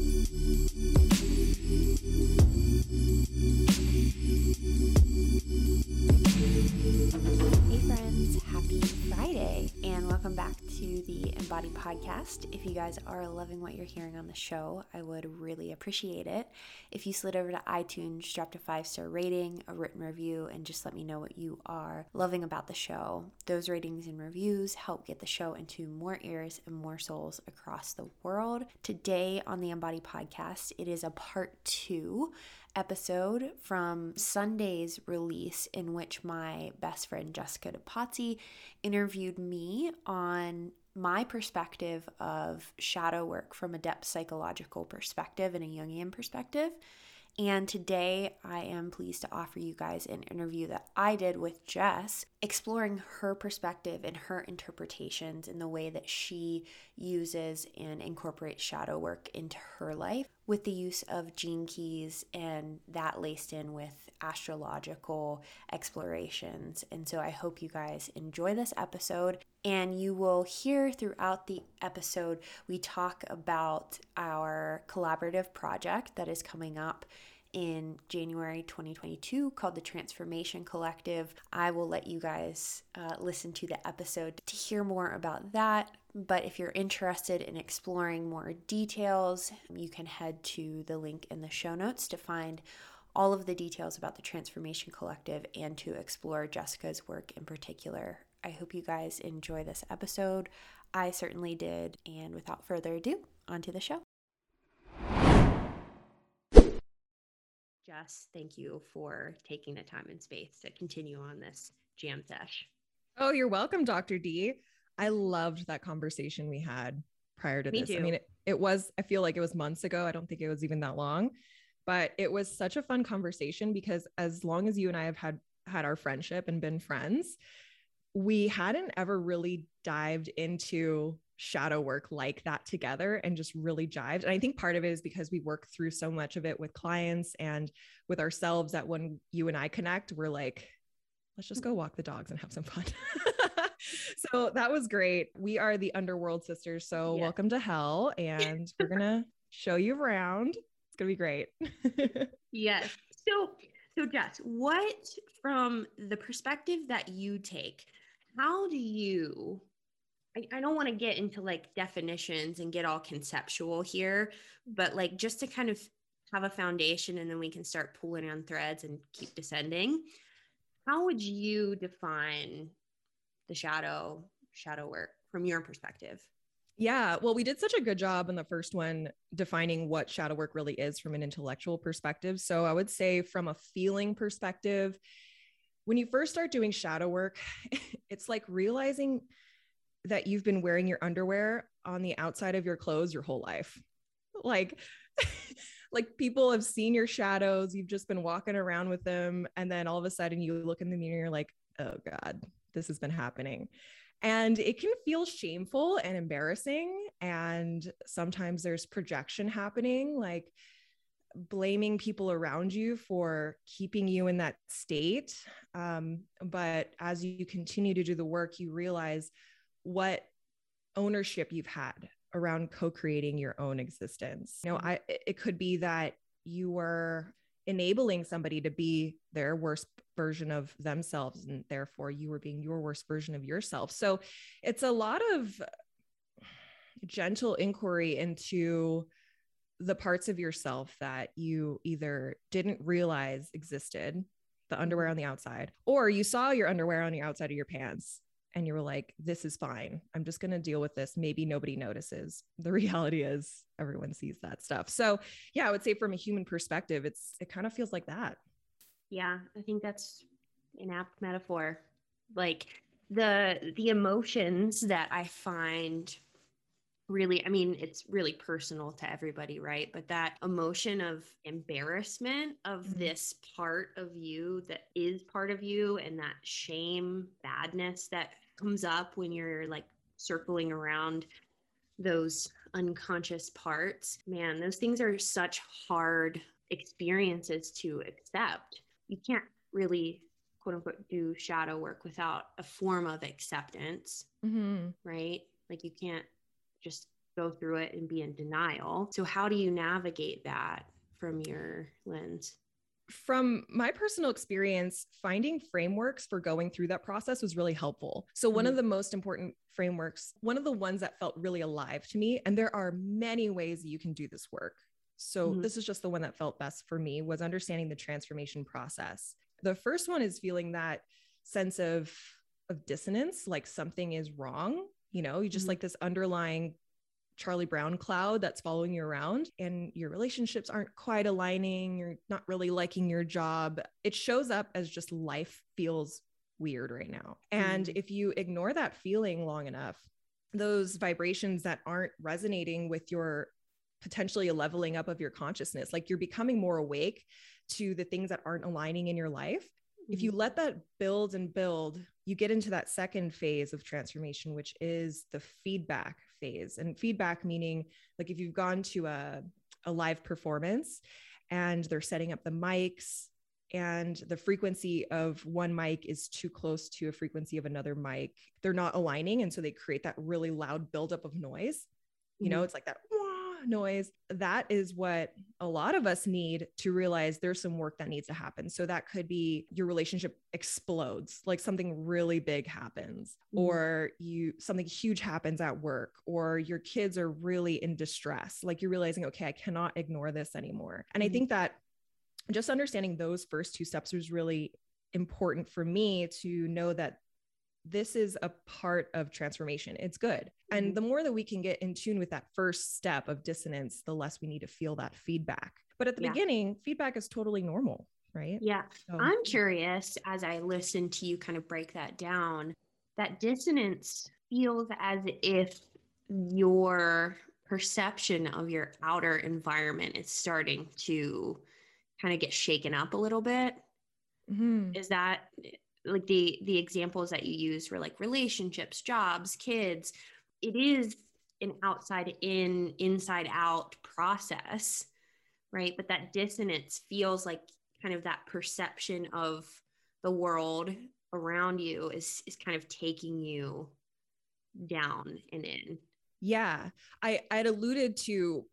Hey, friends, happy Friday, and welcome back to the Embodied Podcast. If you guys are loving what you're hearing on the show, I would really appreciate it if you slid over to iTunes, dropped a five star rating, a written review, and just let me know what you are loving about the show. Those ratings and reviews help get the show into more ears and more souls across the world. Today on the Embodied Podcast, it is a part two episode from Sunday's release, in which my best friend Jessica Depatie interviewed me on my perspective of shadow work from a depth psychological perspective and a Jungian perspective. And today I am pleased to offer you guys an interview that I did with Jess, exploring her perspective and her interpretations in the way that she uses and incorporates shadow work into her life with the use of gene keys and that laced in with astrological explorations. And so I hope you guys enjoy this episode. And you will hear throughout the episode, we talk about our collaborative project that is coming up in January 2022 called the Transformation Collective. I will let you guys uh, listen to the episode to hear more about that. But if you're interested in exploring more details, you can head to the link in the show notes to find all of the details about the Transformation Collective and to explore Jessica's work in particular. I hope you guys enjoy this episode. I certainly did. And without further ado, onto the show. Jess, thank you for taking the time and space to continue on this jam sesh. Oh, you're welcome, Dr. D. I loved that conversation we had prior to Me this. too. I mean, it, it was, I feel like it was months ago. I don't think it was even that long, but it was such a fun conversation because as long as you and I have had had our friendship and been friends, we hadn't ever really dived into shadow work like that together and just really jived. And I think part of it is because we work through so much of it with clients and with ourselves that when you and I connect, we're like, let's just go walk the dogs and have some fun. so that was great. We are the Underworld Sisters. So Yeah. welcome to hell. And we're going to show you around. It's going to be great. Yes. So, so Jess, what from the perspective that you take, how do you? I, I don't want to get into like definitions and get all conceptual here, but like just to kind of have a foundation and then we can start pulling on threads and keep descending. How would you define the shadow shadow work from your perspective? Yeah, well, we did such a good job in the first one defining what shadow work really is from an intellectual perspective. So I would say, from a feeling perspective, when you first start doing shadow work, it's like realizing that you've been wearing your underwear on the outside of your clothes your whole life. Like, like people have seen your shadows, you've just been walking around with them, and then all of a sudden you look in the mirror, and you're like, oh God, this has been happening and it can feel shameful and embarrassing and sometimes there's projection happening like blaming people around you for keeping you in that state um, but as you continue to do the work you realize what ownership you've had around co-creating your own existence. You know mm-hmm. i it could be that you were enabling somebody to be their worst version of themselves and therefore you were being your worst version of yourself. So it's a lot of gentle inquiry into the parts of yourself that you either didn't realize existed the underwear on the outside or you saw your underwear on the outside of your pants and you were like this is fine. I'm just going to deal with this. Maybe nobody notices. The reality is everyone sees that stuff. So yeah i would say from a human perspective it's it kind of feels like that. Yeah, I think that's an apt metaphor. Like the the emotions that I find really, I mean, it's really personal to everybody, right? But that emotion of embarrassment of mm-hmm. this part of you that is part of you and that shame, badness that comes up when you're like circling around those unconscious parts. Man, those things are such hard experiences to accept. You can't really quote unquote do shadow work without a form of acceptance, mm-hmm. right? Like you can't just go through it and be in denial. So, how do you navigate that from your lens? From my personal experience, finding frameworks for going through that process was really helpful. So, one mm-hmm. of the most important frameworks, one of the ones that felt really alive to me, and there are many ways you can do this work. So, mm-hmm. this is just the one that felt best for me was understanding the transformation process. The first one is feeling that sense of of dissonance, like something is wrong you know you just mm-hmm. like this underlying Charlie Brown cloud that's following you around and your relationships aren't quite aligning, you're not really liking your job. It shows up as just life feels weird right now. And mm. if you ignore that feeling long enough, those vibrations that aren't resonating with your potentially a leveling up of your consciousness, like you're becoming more awake to the things that aren't aligning in your life, if you mm-hmm. let that build and build, you get into that second phase of transformation, which is the feedback phase. And feedback meaning like if you've gone to a, a live performance and they're setting up the mics and the frequency of one mic is too close to a frequency of another mic, they're not aligning. And so they create that really loud buildup of noise. You know, mm-hmm. it's like that noise. That is what a lot of us need to realize there's some work that needs to happen. So that could be your relationship explodes, like something really big happens, mm-hmm. or you something huge happens at work, or your kids are really in distress. Like you're realizing, okay, I cannot ignore this anymore. And mm-hmm. I think that just understanding those first two steps was really important for me to know that this is a part of transformation. It's good. And mm-hmm. the more that we can get in tune with that first step of dissonance, the less we need to feel that feedback. But at the yeah. beginning, feedback is totally normal, right? Yeah. So, I'm curious as I listen to you kind of break that down, that dissonance feels as if your perception of your outer environment is starting to kind of get shaken up a little bit. Mm-hmm. Is that like the the examples that you use were like relationships jobs kids it is an outside in inside out process right? But that dissonance feels like kind of that perception of the world around you is is kind of taking you down and in. Yeah. I i'd alluded to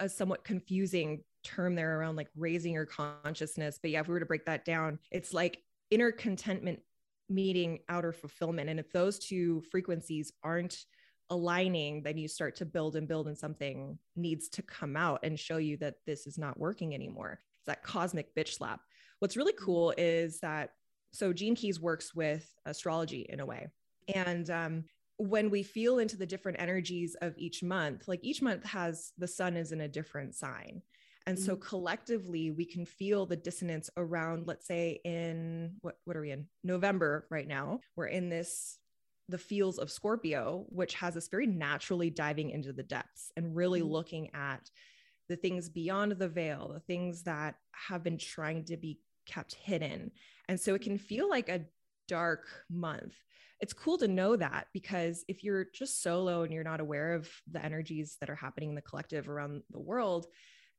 a somewhat confusing term there around like raising your consciousness but yeah if we were to break that down it's like inner contentment meeting outer fulfillment. And if those two frequencies aren't aligning, then you start to build and build, and something needs to come out and show you that this is not working anymore. It's that cosmic bitch slap. What's really mm-hmm. cool is that so Gene Keys works with astrology in a way. And um, when we feel into the different energies of each month, like each month has the sun is in a different sign. And so mm-hmm. collectively, we can feel the dissonance around, let's say, in what, what are we in? November right now. We're in this, the fields of Scorpio, which has us very naturally diving into the depths and really mm-hmm. looking at the things beyond the veil, the things that have been trying to be kept hidden. And so it can feel like a dark month. It's cool to know that because if you're just solo and you're not aware of the energies that are happening in the collective around the world,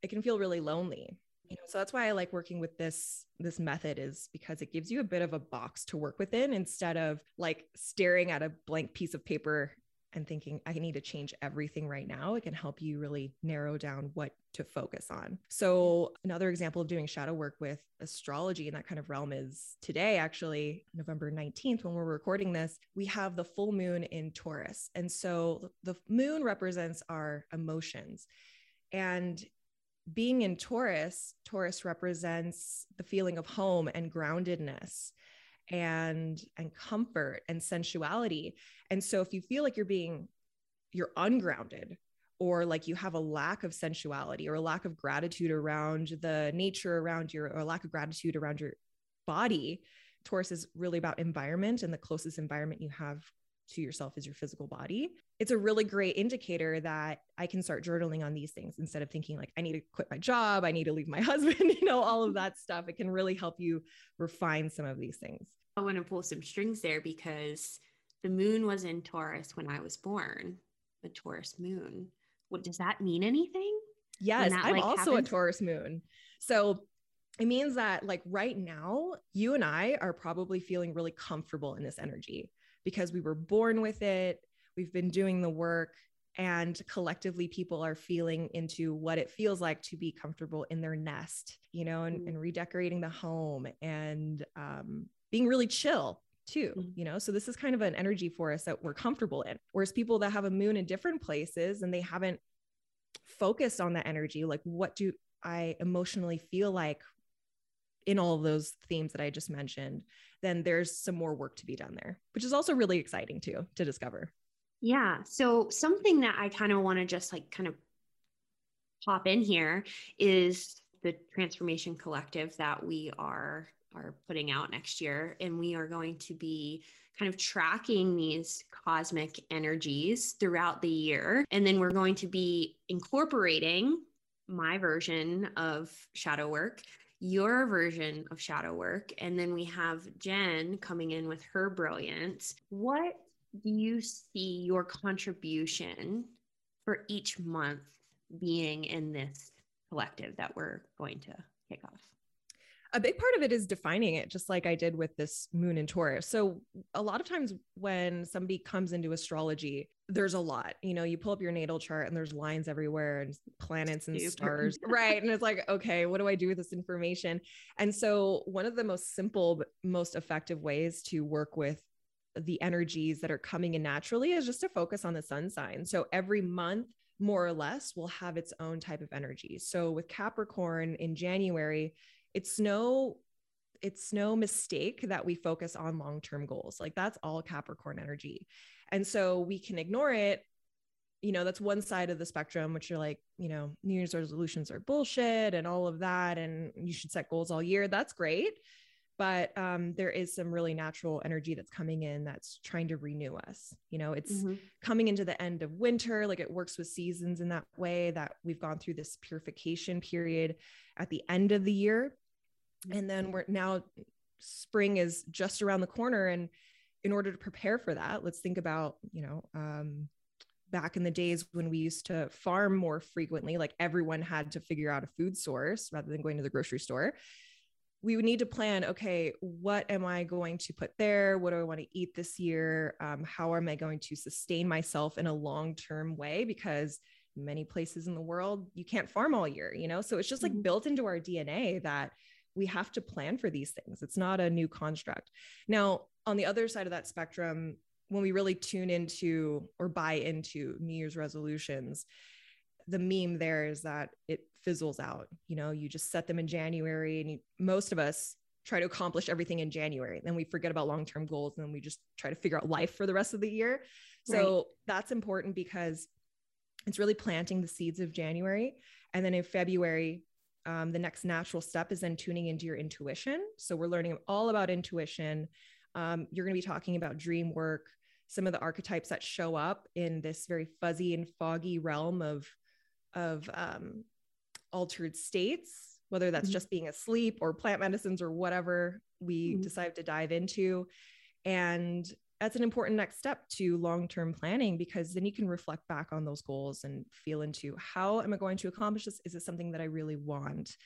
it can feel really lonely. You know so that's why i like working with this this method is because it gives you a bit of a box to work within instead of like staring at a blank piece of paper and thinking i need to change everything right now. It can help you really narrow down what to focus on. So another example of doing shadow work with astrology in that kind of realm is today actually november 19th when we're recording this we have the full moon in taurus. And so the moon represents our emotions. And being in Taurus, Taurus represents the feeling of home and groundedness and and comfort and sensuality. And so if you feel like you're being you're ungrounded or like you have a lack of sensuality or a lack of gratitude around the nature around your or lack of gratitude around your body, Taurus is really about environment and the closest environment you have to yourself is your physical body. It's a really great indicator that I can start journaling on these things instead of thinking like I need to quit my job, I need to leave my husband, you know, all of mm-hmm. that stuff. It can really help you refine some of these things. I want to pull some strings there because the moon was in Taurus when I was born, the Taurus moon. What does that mean anything? Yes, that, I'm like, also happens? a Taurus moon. So it means that like right now you and i are probably feeling really comfortable in this energy because we were born with it we've been doing the work and collectively people are feeling into what it feels like to be comfortable in their nest you know and, mm. and redecorating the home and um, being really chill too mm. you know so this is kind of an energy for us that we're comfortable in whereas people that have a moon in different places and they haven't focused on that energy like what do i emotionally feel like in all of those themes that I just mentioned, then there's some more work to be done there, which is also really exciting too to discover. Yeah. So something that I kind of want to just like kind of pop in here is the transformation collective that we are are putting out next year and we are going to be kind of tracking these cosmic energies throughout the year and then we're going to be incorporating my version of shadow work your version of shadow work. And then we have Jen coming in with her brilliance. What do you see your contribution for each month being in this collective that we're going to kick off? a big part of it is defining it, just like I did with this moon in Taurus. So, a lot of times when somebody comes into astrology, there's a lot. You know, you pull up your natal chart and there's lines everywhere and planets and Super. stars. right. And it's like, okay, what do I do with this information? And so, one of the most simple, most effective ways to work with the energies that are coming in naturally is just to focus on the sun sign. So, every month, more or less, will have its own type of energy. So, with Capricorn in January, it's no it's no mistake that we focus on long-term goals. Like that's all capricorn energy. And so we can ignore it. You know that's one side of the spectrum which are like you know new year's resolutions are bullshit and all of that and you should set goals all year. That's great but um, there is some really natural energy that's coming in that's trying to renew us you know it's mm-hmm. coming into the end of winter like it works with seasons in that way that we've gone through this purification period at the end of the year. And then we're now spring is just around the corner and in order to prepare for that let's think about you know um, back in the days when we used to farm more frequently like everyone had to figure out a food source rather than going to the grocery store we would need to plan okay what am i going to put there what do i want to eat this year um, how am i going to sustain myself in a long-term way because many places in the world you can't farm all year you know so it's just like mm-hmm. built into our dna that we have to plan for these things. It's not a new construct. Now, on the other side of that spectrum, when we really tune into or buy into New Year's resolutions, the meme there is that it fizzles out. You know, you just set them in January, and you, most of us try to accomplish everything in January. Then we forget about long term goals, and then we just try to figure out life for the rest of the year. So right. that's important because it's really planting the seeds of January. And then in February, um, the next natural step is then tuning into your intuition. So we're learning all about intuition. Um, you're going to be talking about dream work, some of the archetypes that show up in this very fuzzy and foggy realm of of um, altered states, whether that's mm-hmm. just being asleep or plant medicines or whatever we mm-hmm. decide to dive into. And that's an important next step to long-term planning because then you can reflect back on those goals and feel into how am i going to accomplish this is it something that i really want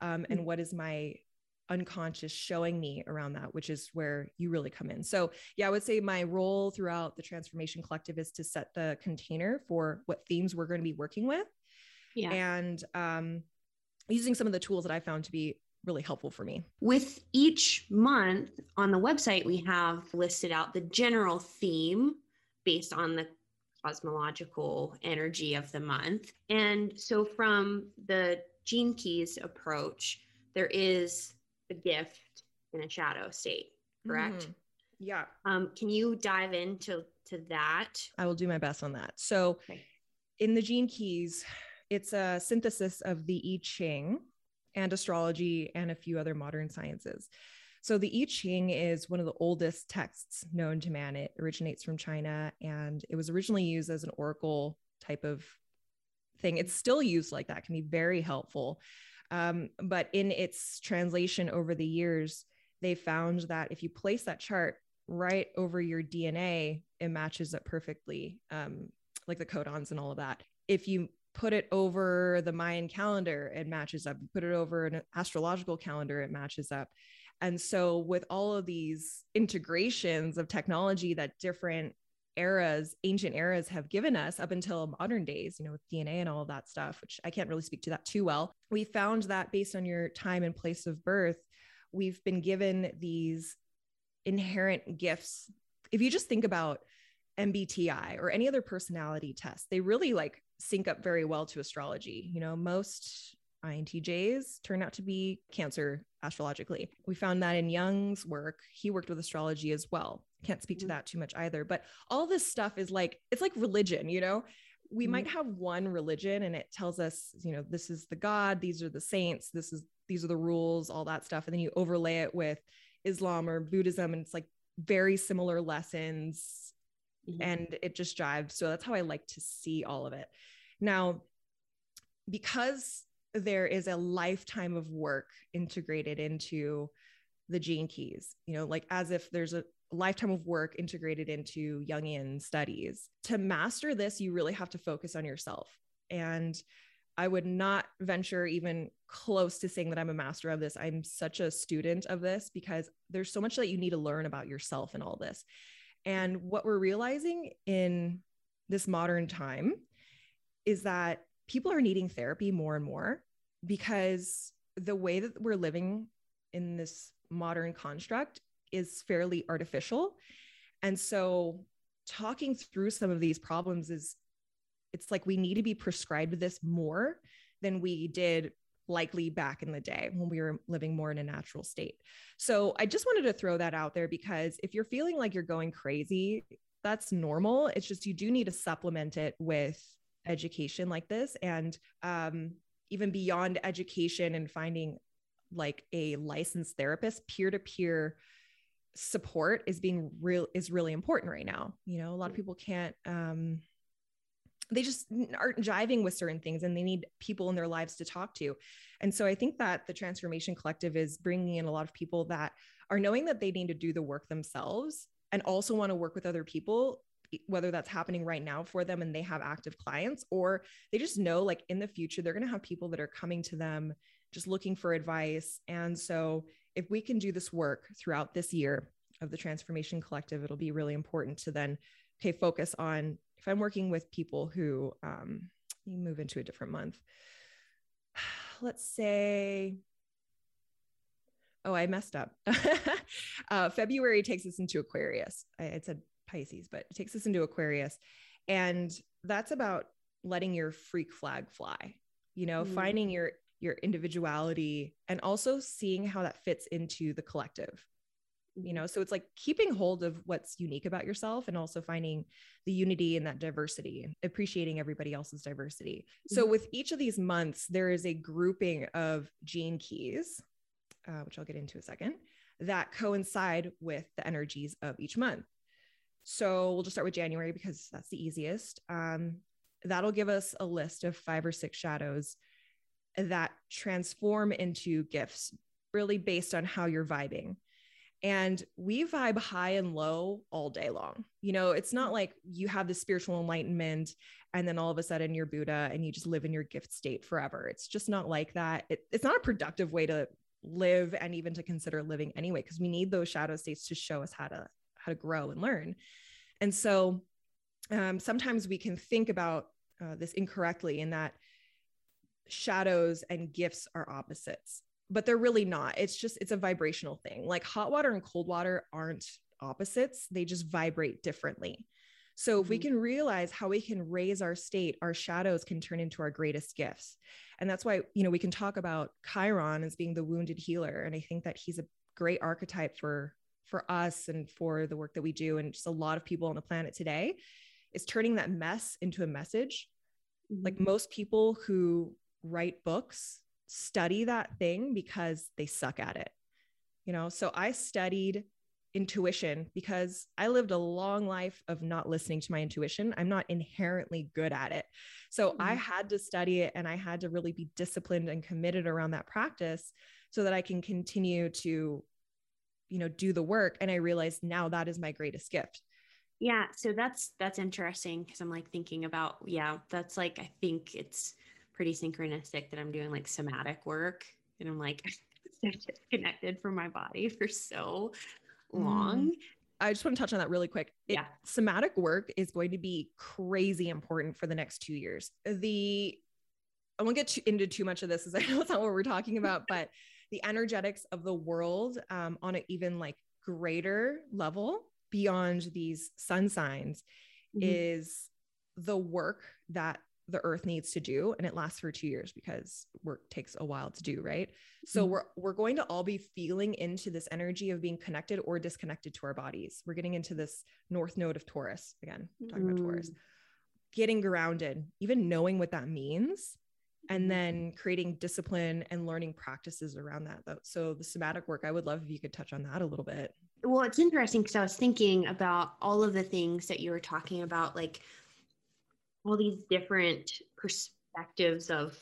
um, and mm. what is my unconscious showing me around that which is where you really come in so yeah i would say my role throughout the transformation collective is to set the container for what themes we're going to be working with yeah and um, using some of the tools that i found to be really helpful for me. With each month on the website, we have listed out the general theme based on the cosmological energy of the month. And so, from the Gene Keys approach, there is a gift in a shadow state, correct? Mm-hmm. Yeah. Um, can you dive into to that? I will do my best on that. So, okay. in the Gene Keys, it's a synthesis of the I Ching, and astrology and a few other modern sciences. So the I Ching is one of the oldest texts known to man. It originates from China and it was originally used as an oracle type of thing. It's still used like that, can be very helpful. Um, but in its translation over the years, they found that if you place that chart right over your DNA, it matches up perfectly, um, like the codons and all of that. If you put it over the Mayan calendar, it matches up. You put it over an astrological calendar, it matches up. And so, with all of these integrations of technology that different eras, ancient eras have given us up until modern days, you know, with DNA and all of that stuff, which I can't really speak to that too well. We found that based on your time and place of birth, we've been given these inherent gifts. If you just think about MBTI or any other personality test, they really like sync up very well to astrology. You know, most INTJs turn out to be Cancer astrologically. We found that in Jung's work, he worked with astrology as well. Can't speak to mm-hmm. that too much either, but all this stuff is like it's like religion, you know. We mm-hmm. might have one religion and it tells us, you know, this is the god, these are the saints, this is these are the rules, all that stuff. And then you overlay it with Islam or Buddhism, and it's like very similar lessons. Mm-hmm. And it just jives. So that's how I like to see all of it. Now, because there is a lifetime of work integrated into the gene keys, you know, like as if there's a lifetime of work integrated into Jungian studies. To master this, you really have to focus on yourself. And I would not venture even close to saying that I'm a master of this. I'm such a student of this because there's so much that you need to learn about yourself and all this. And what we're realizing in this modern time is that people are needing therapy more and more because the way that we're living in this modern construct is fairly artificial. And so talking through some of these problems is it's like we need to be prescribed this more than we did likely back in the day when we were living more in a natural state. So I just wanted to throw that out there because if you're feeling like you're going crazy, that's normal. It's just you do need to supplement it with education like this. And um, even beyond education and finding like a licensed therapist, peer to peer support is being real is really important right now. You know, a lot of people can't um, they just aren't jiving with certain things and they need people in their lives to talk to. And so I think that the Transformation Collective is bringing in a lot of people that are knowing that they need to do the work themselves and also want to work with other people whether that's happening right now for them and they have active clients or they just know like in the future they're going to have people that are coming to them just looking for advice and so if we can do this work throughout this year of the transformation collective it'll be really important to then okay focus on if I'm working with people who um, you move into a different month, let's say, oh, I messed up. uh, February takes us into Aquarius. I, I said Pisces, but it takes us into Aquarius. And that's about letting your freak flag fly, you know, mm. finding your your individuality and also seeing how that fits into the collective you know so it's like keeping hold of what's unique about yourself and also finding the unity in that diversity appreciating everybody else's diversity. So mm-hmm. with each of these months there is a grouping of gene keys uh, which i'll get into a second that coincide with the energies of each month. So we'll just start with january because that's the easiest. Um, that'll give us a list of five or six shadows that transform into gifts really based on how you're vibing and we vibe high and low all day long. You know, it's not like you have the spiritual enlightenment and then all of a sudden you're Buddha and you just live in your gift state forever. It's just not like that. It, it's not a productive way to live and even to consider living anyway, because we need those shadow states to show us how to how to grow and learn. And so um, sometimes we can think about uh, this incorrectly in that shadows and gifts are opposites but they're really not. It's just, it's a vibrational thing. Like hot water and cold water aren't opposites, they just vibrate differently. So if we mm-hmm. can realize how we can raise our state, our shadows can turn into our greatest gifts. And that's why, you know, we can talk about Chiron as being the wounded healer. And I think that he's a great archetype for for us and for the work that we do and just a lot of people on the planet today is turning that mess into a message. Like mm-hmm. most people who write books study that thing because they suck at it. you know so i studied intuition because I lived a long life of not listening to my intuition. I'm not inherently good at it. So mm-hmm. I had to study it and I had to really be disciplined and committed around that practice so that I can continue to you know do the work and I realized now that is my greatest gift. Yeah, so that's that's interesting because I'm like thinking about yeah, that's like I think it's pretty synchronistic that I'm doing like somatic work and I'm like so disconnected from my body for so long. Mm. I just want to touch on that really quick. It, yeah. Somatic work is going to be crazy important for the next two years. The, I won't get too, into too much of this as I know it's not what we're talking about, but the energetics of the world um, on an even like greater level beyond these sun signs mm-hmm. is the work that the earth needs to do and it lasts for 2 years because work takes a while to do right so mm-hmm. we're we're going to all be feeling into this energy of being connected or disconnected to our bodies we're getting into this north node of taurus again talking mm-hmm. about taurus mm. getting grounded even knowing what that means and mm-hmm. then creating discipline and learning practices around that though so the somatic work i would love if you could touch on that a little bit well it's interesting because i was thinking about all of the things that you were talking about like all these different perspectives of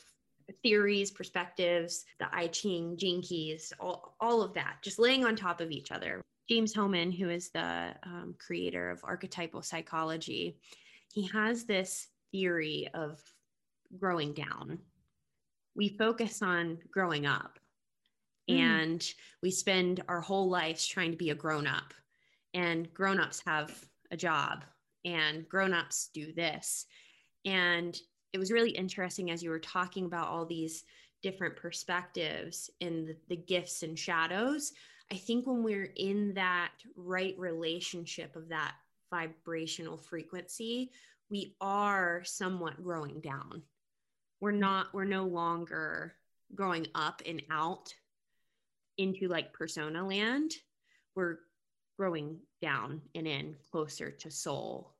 theories, perspectives, the I Ching, gene keys, all, all of that, just laying on top of each other. James Hillman, who is the um, creator of archetypal psychology, he has this theory of growing down. We focus on growing up mm. and we spend our whole lives trying to be a grown up. And grown ups have a job and grown ups do this. And it was really interesting as you were talking about all these different perspectives and the, the gifts and shadows. I think when we're in that right relationship of that vibrational frequency, we are somewhat growing down. We're mm-hmm. not, we're no longer growing up and out into like persona land. We're growing down and in closer to soul.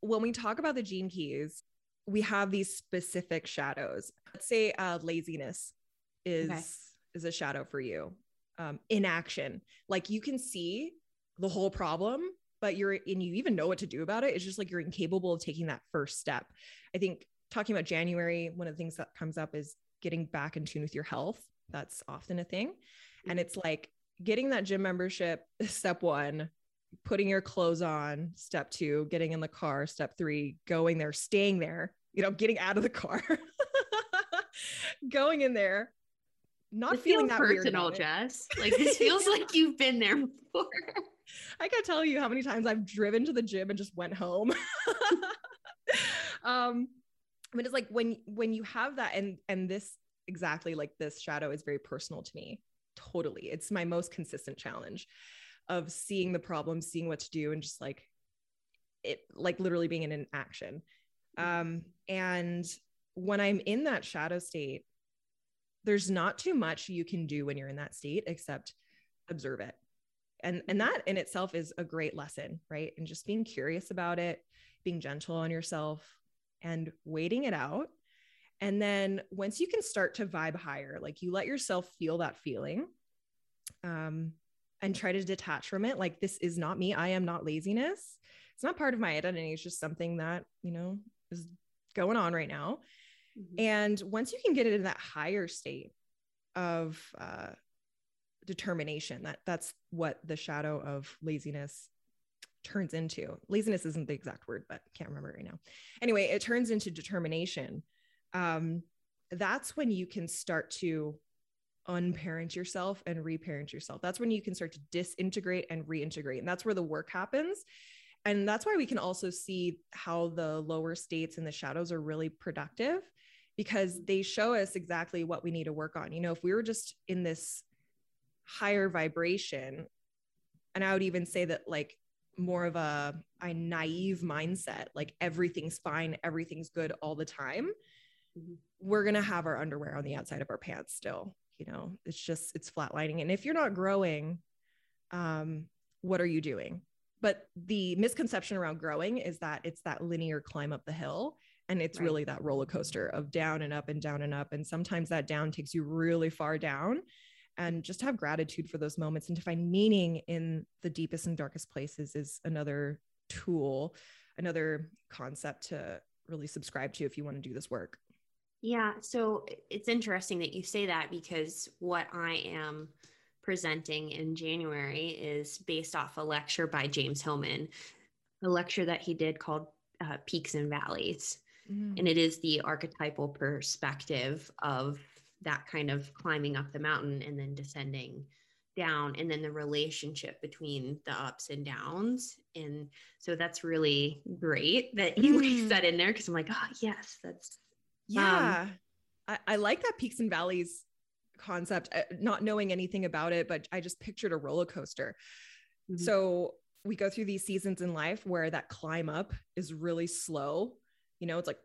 When we talk about the gene keys, we have these specific shadows. Let's say uh, laziness is okay. is a shadow for you. Um, inaction, like you can see the whole problem, but you're and you even know what to do about it. It's just like you're incapable of taking that first step. I think talking about January, one of the things that comes up is getting back in tune with your health. That's often a thing, and it's like getting that gym membership. Step one, putting your clothes on step two getting in the car step three going there staying there you know getting out of the car going in there not this feeling that personal jess. Like this feels like you've been there before. I can't tell you how many times i've driven to the gym and just went home. Um but it's like when when you have that and and this exactly like this shadow is very personal to me. Totally. It's my most consistent challenge of seeing the problem, seeing what to do, and just like it, like literally being in an action. Um, and when I'm in that shadow state, there's not too much you can do when you're in that state except observe it. And, and that in itself is a great lesson, right? And just being curious about it, being gentle on yourself, and waiting it out. And then once you can start to vibe higher, like you let yourself feel that feeling, um, and try to detach from it. Like, this is not me. I am not laziness. It's not part of my identity. It's just something that, you know, is going on right now. Mm-hmm. And once you can get into that higher state of uh, determination, that that's what the shadow of laziness turns into. Laziness isn't the exact word, but can't remember right now. Anyway, it turns into determination. Um, that's when you can start to unparent yourself and reparent yourself. That's when you can start to disintegrate and reintegrate. And that's where the work happens. And that's why we can also see how the lower states and the shadows are really productive because they show us exactly what we need to work on. You know, if we were just in this higher vibration, and I would even say that like more of a, a naive mindset, like everything's fine, everything's good all the time, mm-hmm. we're going to have our underwear on the outside of our pants still you know it's just it's flatlining. And if you're not growing um what are you doing? But the misconception around growing is that it's that linear climb up the hill and it's right. really that roller coaster of down and up and down and up. And sometimes that down takes you really far down. And just have gratitude for those moments and to find meaning in the deepest and darkest places is another tool another concept to really subscribe to if you want to do this work yeah so it's interesting that you say that because what i am presenting in january is based off a lecture by james hillman a lecture that he did called uh, peaks and valleys mm-hmm. and it is the archetypal perspective of that kind of climbing up the mountain and then descending down and then the relationship between the ups and downs and so that's really great that you mm. that in there because i'm like oh yes that's yeah um, I, I, like that peaks and valleys concept uh, not knowing anything about it but i just pictured a roller coaster mm-hmm. so we go through these seasons in life where that climb up is really slow you know it's like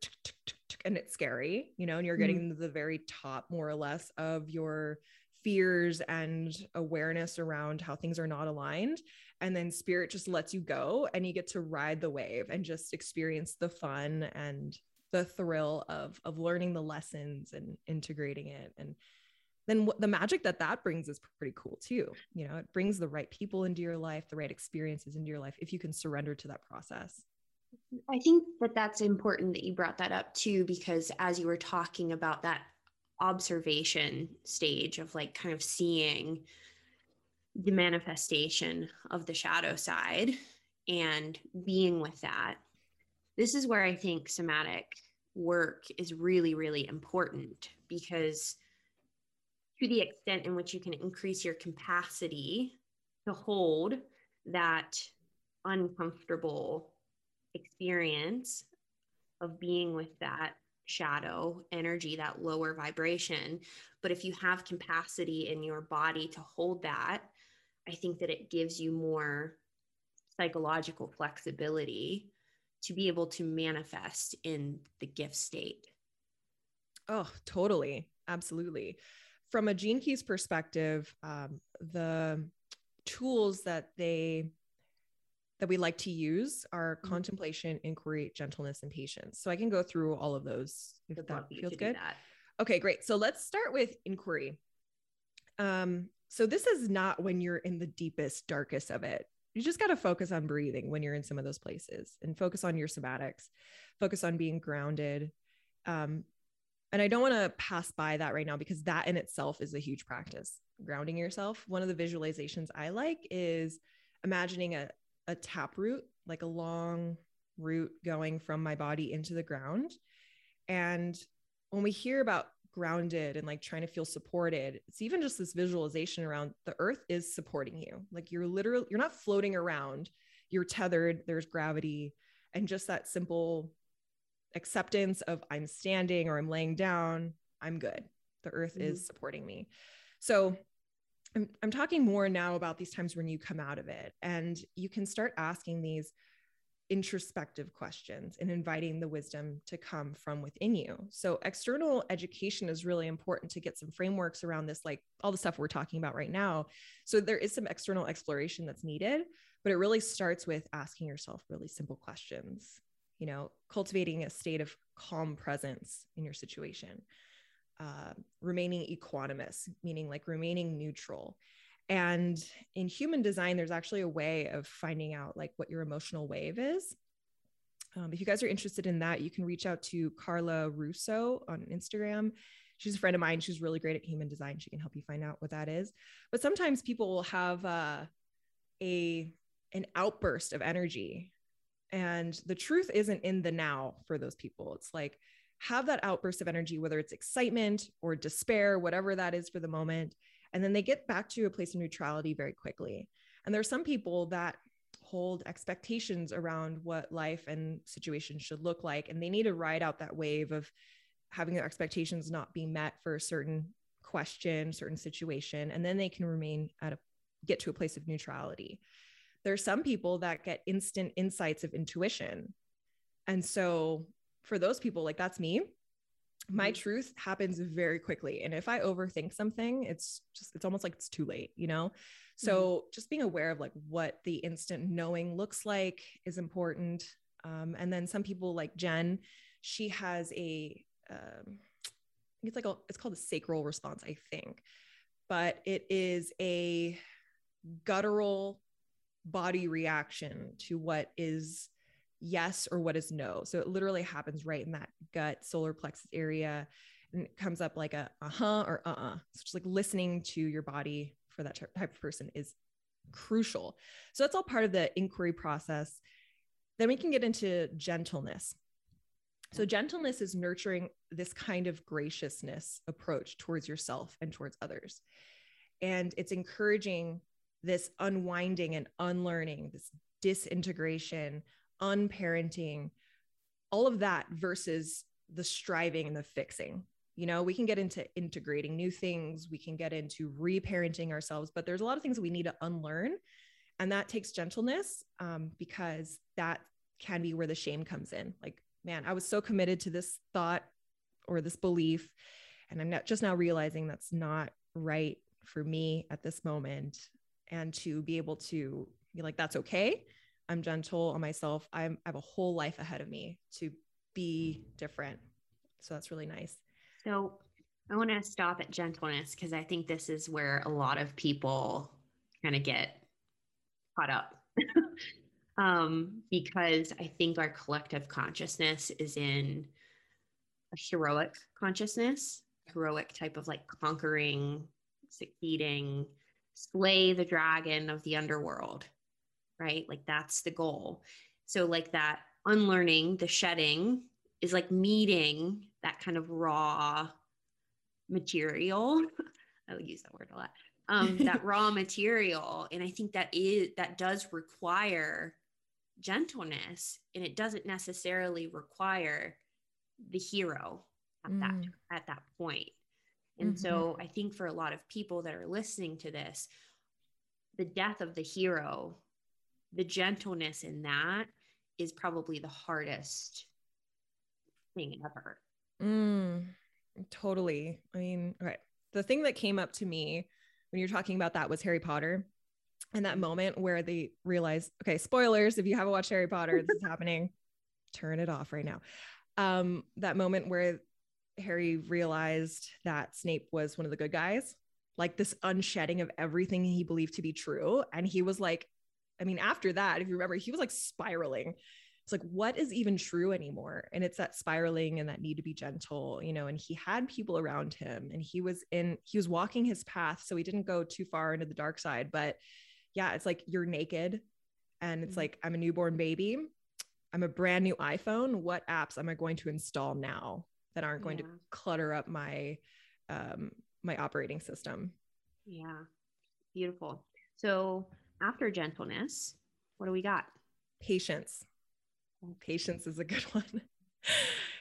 and it's scary you know and you're mm-hmm. getting mm-hmm. to the very top more or less of your fears and awareness around how things are not aligned and then spirit just lets you go and you get to ride the wave and just experience the fun and the thrill of of learning the lessons and integrating it. And then what the magic that that brings is pretty cool too. You know it brings the right people into your life the right experiences into your life if you can surrender to that process. I think that that's important that you brought that up too, because as you were talking about that observation stage of like kind of seeing the manifestation of the shadow side and being with that, this is where I think somatic work is really, really important because to the extent in which you can increase your capacity to hold that uncomfortable experience of being with that shadow energy, that lower vibration. But if you have capacity in your body to hold that, I think that it gives you more psychological flexibility to be able to manifest in the gift state. Oh, totally. Absolutely. From a Gene Keys perspective, um, the tools that they that we like to use are mm-hmm. contemplation, inquiry, gentleness, and patience. So I can go through all of those if that feels good. Okay, great. So let's start with inquiry. Um, so this is not when you're in the deepest, darkest of it. You just got to focus on breathing when you're in some of those places and focus on your somatics, focus on being grounded. Um, and I don't want to pass by that right now because that in itself is a huge practice. Grounding yourself. One of the visualizations I like is imagining a, a tap root, like a long root going from my body into the ground. And when we hear about grounded and like trying to feel supported, it's even just this visualization around the earth is supporting you. Like you're literally, you're not floating around, you're tethered, there's gravity, and just that simple acceptance of I'm standing or I'm laying down, I'm good. The earth mm-hmm. is supporting me. So I'm, I'm talking more now about these times when you come out of it and you can start asking these introspective questions and inviting the wisdom to come from within you. So, external education is really important to get some frameworks around this, like all the stuff we're talking about right now. So, there is some external exploration that's needed, but it really starts with asking yourself really simple questions, you know, cultivating a state of calm presence in your situation uh, remaining equanimous, meaning like remaining neutral. And in human design, there's actually a way of finding out like what your emotional wave is. Um, if you guys are interested in that, you can reach out to Carla Russo on Instagram. She's a friend of mine. She's really great at human design. She can help you find out what that is. But sometimes people will have uh, a an outburst of energy, and the truth isn't in the now for those people. It's like have that outburst of energy, whether it's excitement or despair, whatever that is for the moment. And then they get back to a place of neutrality very quickly. And there are some people that hold expectations around what life and situations should look like. And they need to ride out that wave of having their expectations not be met for a certain question, certain situation. And then they can remain at a get to a place of neutrality. There are some people that get instant insights of intuition. And so for those people, like that's me. My mm-hmm. truth happens very quickly. And if I overthink something, it's just, it's almost like it's too late, you know? So mm-hmm. just being aware of like what the instant knowing looks like is important. Um, and then some people like Jen, she has a, um, it's like a, it's called a sacral response, I think. but it is a guttural body reaction to what is yes or what is no. So it literally happens right in that gut solar plexus area and it comes up like a uh-huh or uh-uh. So just like listening to your body for that type of person is crucial. So that's all part of the inquiry process. Then we can get into gentleness. So, gentleness is nurturing this kind of graciousness approach towards yourself and towards others. And it's encouraging this unwinding and unlearning, this disintegration, unparenting, all of that versus the striving and the fixing. You know, we can get into integrating new things, we can get into reparenting ourselves, but there's a lot of things we need to unlearn. And that takes gentleness um, because that can be where the shame comes in. Like, man, I was so committed to this thought or this belief. And I'm not just now realizing that's not right for me at this moment. And to be able to be like, that's okay. I'm gentle on myself. I'm, I have a whole life ahead of me to be different. So that's really nice. So I want to stop at gentleness because I think this is where a lot of people kind of get caught up. um, because I think our collective consciousness is in a heroic consciousness, heroic type of like conquering, succeeding, slay the dragon of the underworld, right? Like that's the goal. So, like that unlearning, the shedding is like meeting that kind of raw material. I will use that word a lot. Um, that raw material. And I think that is that does require gentleness and it doesn't necessarily require the hero at mm. that at that point. And mm-hmm. so I think for a lot of people that are listening to this, the death of the hero, the gentleness in that is probably the hardest thing ever. Mm, totally. I mean, okay. The thing that came up to me when you're talking about that was Harry Potter. And that moment where they realize, okay, spoilers, if you haven't watched Harry Potter, this is happening. Turn it off right now. Um, that moment where Harry realized that Snape was one of the good guys, like this unshedding of everything he believed to be true. And he was like, I mean, after that, if you remember, he was like spiraling. It's like what is even true anymore? And it's that spiraling and that need to be gentle you know and he had people around him and he was in he was walking his path. So he didn't go too far into the dark side but yeah it's like you're naked and it's mm-hmm. like i'm a newborn baby. I'm a brand new iphone. What apps am i going to install now that aren't going yeah. to clutter up my um my operating system? Yeah. Beautiful. So after gentleness what do we got patience patience is a good one.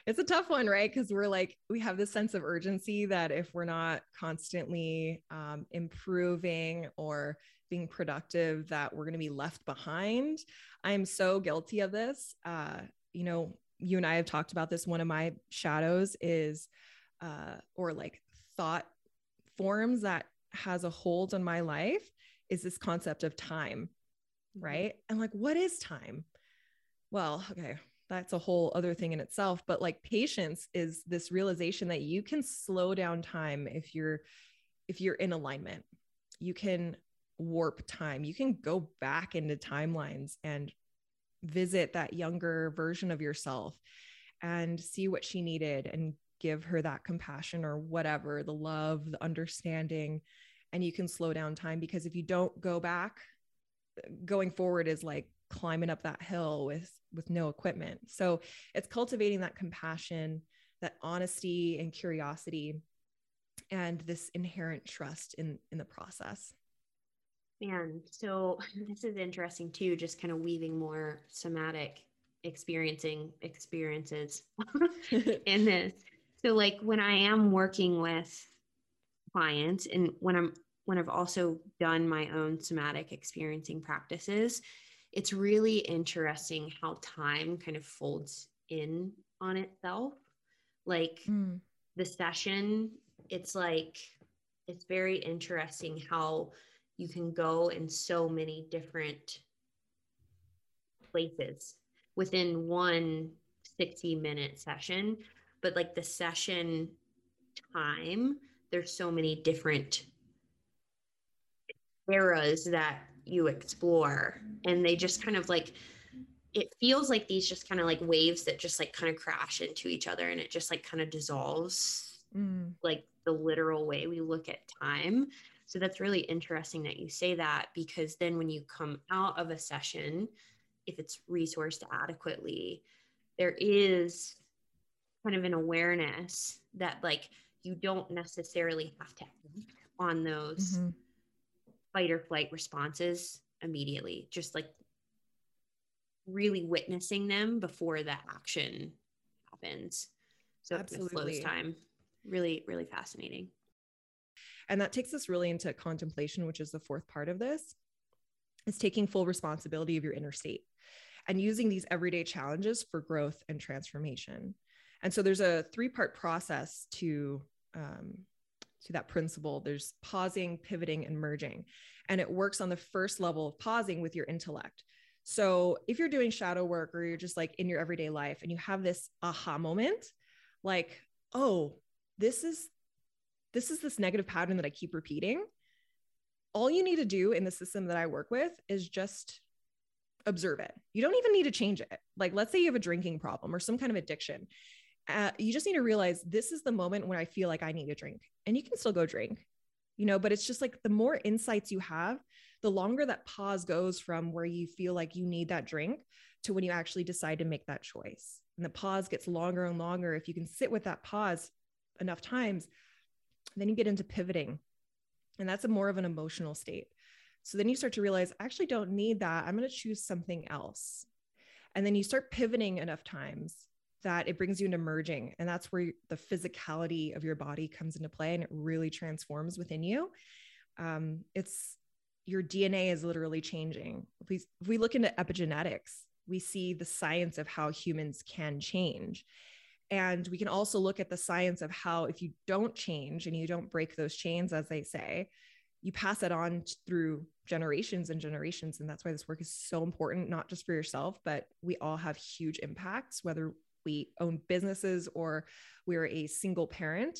it's a tough one, right? Because we're like, we have this sense of urgency that if we're not constantly um, improving or being productive, that we're going to be left behind. I'm so guilty of this. Uh, you know, you and I have talked about this. One of my shadows is, uh, or like thought forms that has a hold on my life is this concept of time, mm-hmm. right? And like, what is time? well, okay, that's a whole other thing in itself. But like patience is this realization that you can slow down time if you're if you're in alignment. You can warp time. You can go back into timelines and visit that younger version of yourself and see what she needed and give her that compassion or whatever, the love, the understanding. And you can slow down time because if you don't go back, going forward is like climbing up that hill with with no equipment. So it's cultivating that compassion that honesty and curiosity and this inherent trust in in the process. Man so this is interesting too just kind of weaving more somatic experiencing experiences in this. So like when i am working with clients and when i'm when i've also done my own somatic experiencing practices it's really interesting how time kind of folds in on itself. Like mm. the session, it's like, it's very interesting how you can go in so many different places within one 60 minute session. But like the session time, there's so many different eras that you explore and they just kind of like it feels like these just kind of like waves that just like kind of crash into each other and it just like kind of dissolves mm. like the literal way we look at time so that's really interesting that you say that because then when you come out of a session if it's resourced adequately there is kind of an awareness that like you don't necessarily have to act on those mm-hmm. fight or flight responses immediately just like really witnessing them before the action happens so Absolutely. it flows time really really fascinating and that takes us really into contemplation which is the fourth part of this is taking full responsibility of your inner state and using these everyday challenges for growth and transformation and so there's a three part process to um, to that principle there's pausing pivoting and merging. And it works on the first level of pausing with your intellect. So if you're doing shadow work or you're just like in your everyday life and you have this aha moment like oh this is this is this negative pattern that i keep repeating. All you need to do in the system that i work with is just observe it. You don't even need to change it. Like let's say you have a drinking problem or some kind of addiction uh, you just need to realize this is the moment when I feel like I need a drink and you can still go drink, you know, but it's just like the more insights you have, the longer that pause goes from where you feel like you need that drink to when you actually decide to make that choice. And the pause gets longer and longer. If you can sit with that pause enough times, then you get into pivoting. And that's a more of an emotional state. So then you start to realize, I actually don't need that. I'm going to choose something else. And then you start pivoting enough times that it brings you into merging. And that's where the physicality of your body comes into play and it really transforms within you. Um, it's your DNA is literally changing. If we, if we look into epigenetics, we see the science of how humans can change. And we can also look at the science of how, if you don't change and you don't break those chains, as they say, you pass it on through generations and generations. And that's why this work is so important, not just for yourself, but we all have huge impacts, whether we own businesses or we're a single parent,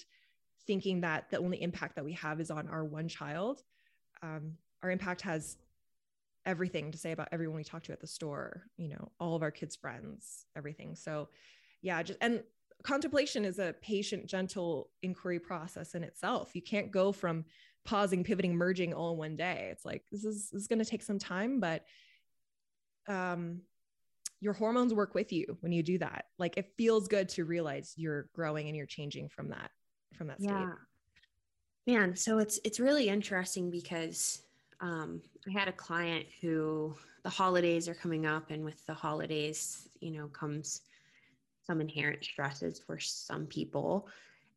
thinking that the only impact that we have is on our one child. Um, our impact has everything to say about everyone we talk to at the store, you know, all of our kids' friends, everything. So, yeah, just and contemplation is a patient, gentle inquiry process in itself. You can't go from pausing, pivoting, merging all in one day. It's like this is this is going to take some time, but um, your hormones work with you when you do that. Like it feels good to realize you're growing and you're changing from that from that state. Yeah. Man, so it's it's really interesting because um, I had a client who the holidays are coming up, and with the holidays, you know, comes some inherent stresses for some people.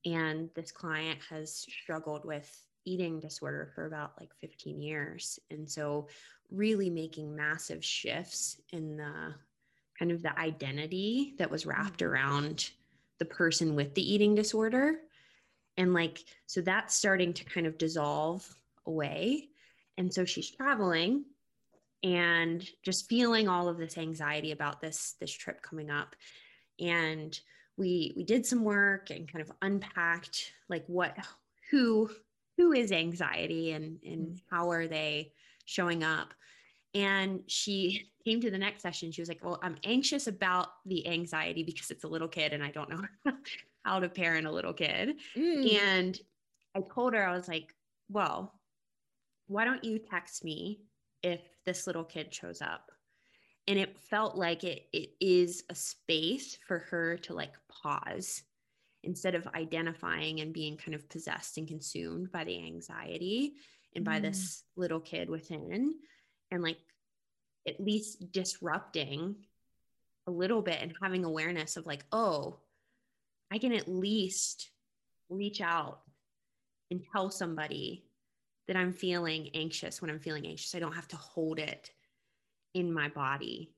And this client has struggled with eating disorder for about like 15 years. And so, really making massive shifts in the kind of the identity that was wrapped mm-hmm. around the person with the eating disorder. And like, so that's starting to kind of dissolve away. And so she's traveling and just feeling all of this anxiety about this this trip coming up and we we did some work and kind of unpacked like what who who is anxiety and and mm. how are they showing up and she came to the next session. She was like, Well, I'm anxious about the anxiety because it's a little kid and I don't know how to parent a little kid. Mm. And I told her, I was like, Well, why don't you text me if this little kid shows up? And it felt like it, it is a space for her to like pause instead of identifying and being kind of possessed and consumed by the anxiety and by mm. this little kid within and like at least disrupting a little bit and having awareness of like, oh, I can at least reach out and tell somebody that I'm feeling anxious when I'm feeling anxious. I don't have to hold it in my body.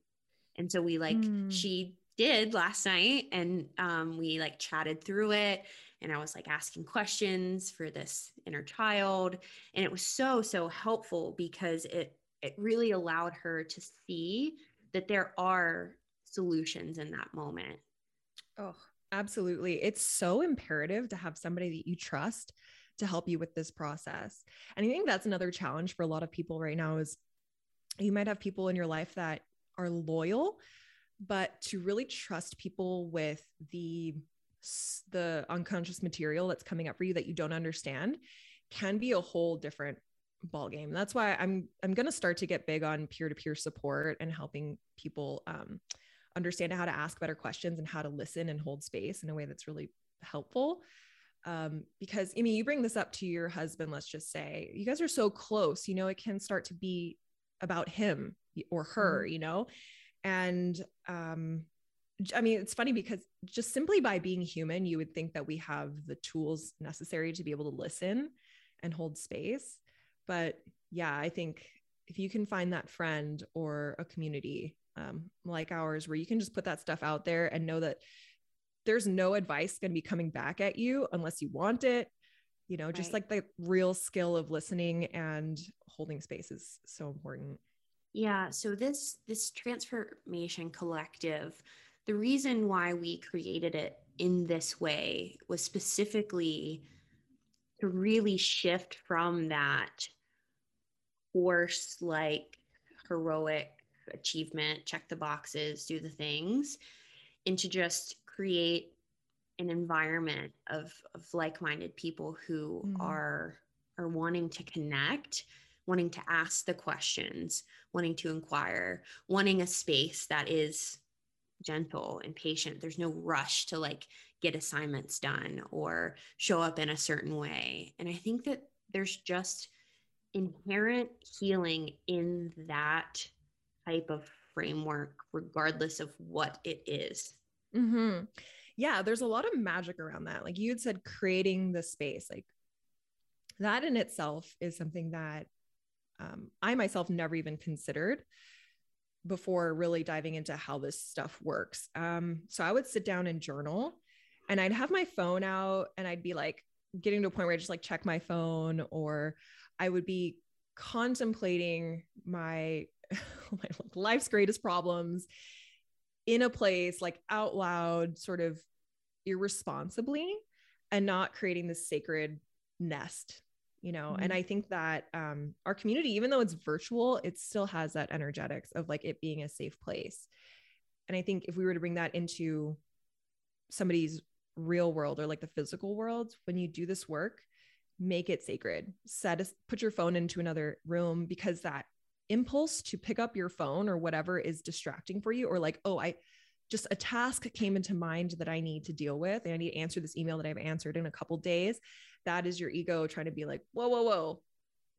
And so we like, mm. she did last night and um, we like chatted through it. And I was like asking questions for this inner child. And it was so, so helpful because it it really allowed her to see that there are solutions in that moment. Oh, absolutely. It's so imperative to have somebody that you trust to help you with this process. And I think that's another challenge for a lot of people right now is you might have people in your life that are loyal, but to really trust people with the the unconscious material that's coming up for you that you don't understand can be a whole different ball game. That's why I'm I'm going to start to get big on peer-to-peer support and helping people um, understand how to ask better questions and how to listen and hold space in a way that's really helpful um, because I mean, you bring this up to your husband, let's just say you guys are so close, you know, it can start to be about him or her, mm-hmm. you know, and um, I mean, it's funny because just simply by being human, you would think that we have the tools necessary to be able to listen and hold space. But yeah, I think if you can find that friend or a community um, like ours where you can just put that stuff out there and know that there's no advice going to be coming back at you unless you want it you know just right. like the real skill of listening and holding space is so important yeah so this this transformation collective the reason why we created it in this way was specifically to really shift from that horse like heroic achievement check the boxes do the things into just create an environment of, of like-minded people who mm. are are wanting to connect wanting to ask the questions wanting to inquire wanting a space that is gentle and patient there's no rush to like get assignments done or show up in a certain way and i think that there's just inherent healing in that type of framework regardless of what it is Mm-hmm. Yeah, there's a lot of magic around that. Like you had said, creating the space, like that in itself is something that um, I myself never even considered before really diving into how this stuff works. Um, so I would sit down and journal and I'd have my phone out and I'd be like getting to a point where I just like check my phone or I would be contemplating my, my life's greatest problems in a place like out loud, sort of irresponsibly, and not creating this sacred nest you know mm-hmm. and i think that um, our community even though it's virtual it still has that energetics of like it being a safe place and i think if we were to bring that into somebody's real world or like the physical world when you do this work make it sacred. Set a, put your phone into another room because that impulse to pick up your phone or whatever is distracting for you or like oh i just a task came into mind that i need to deal with and i need to answer this email that i've answered in a couple days. That is your ego trying to be like whoa whoa whoa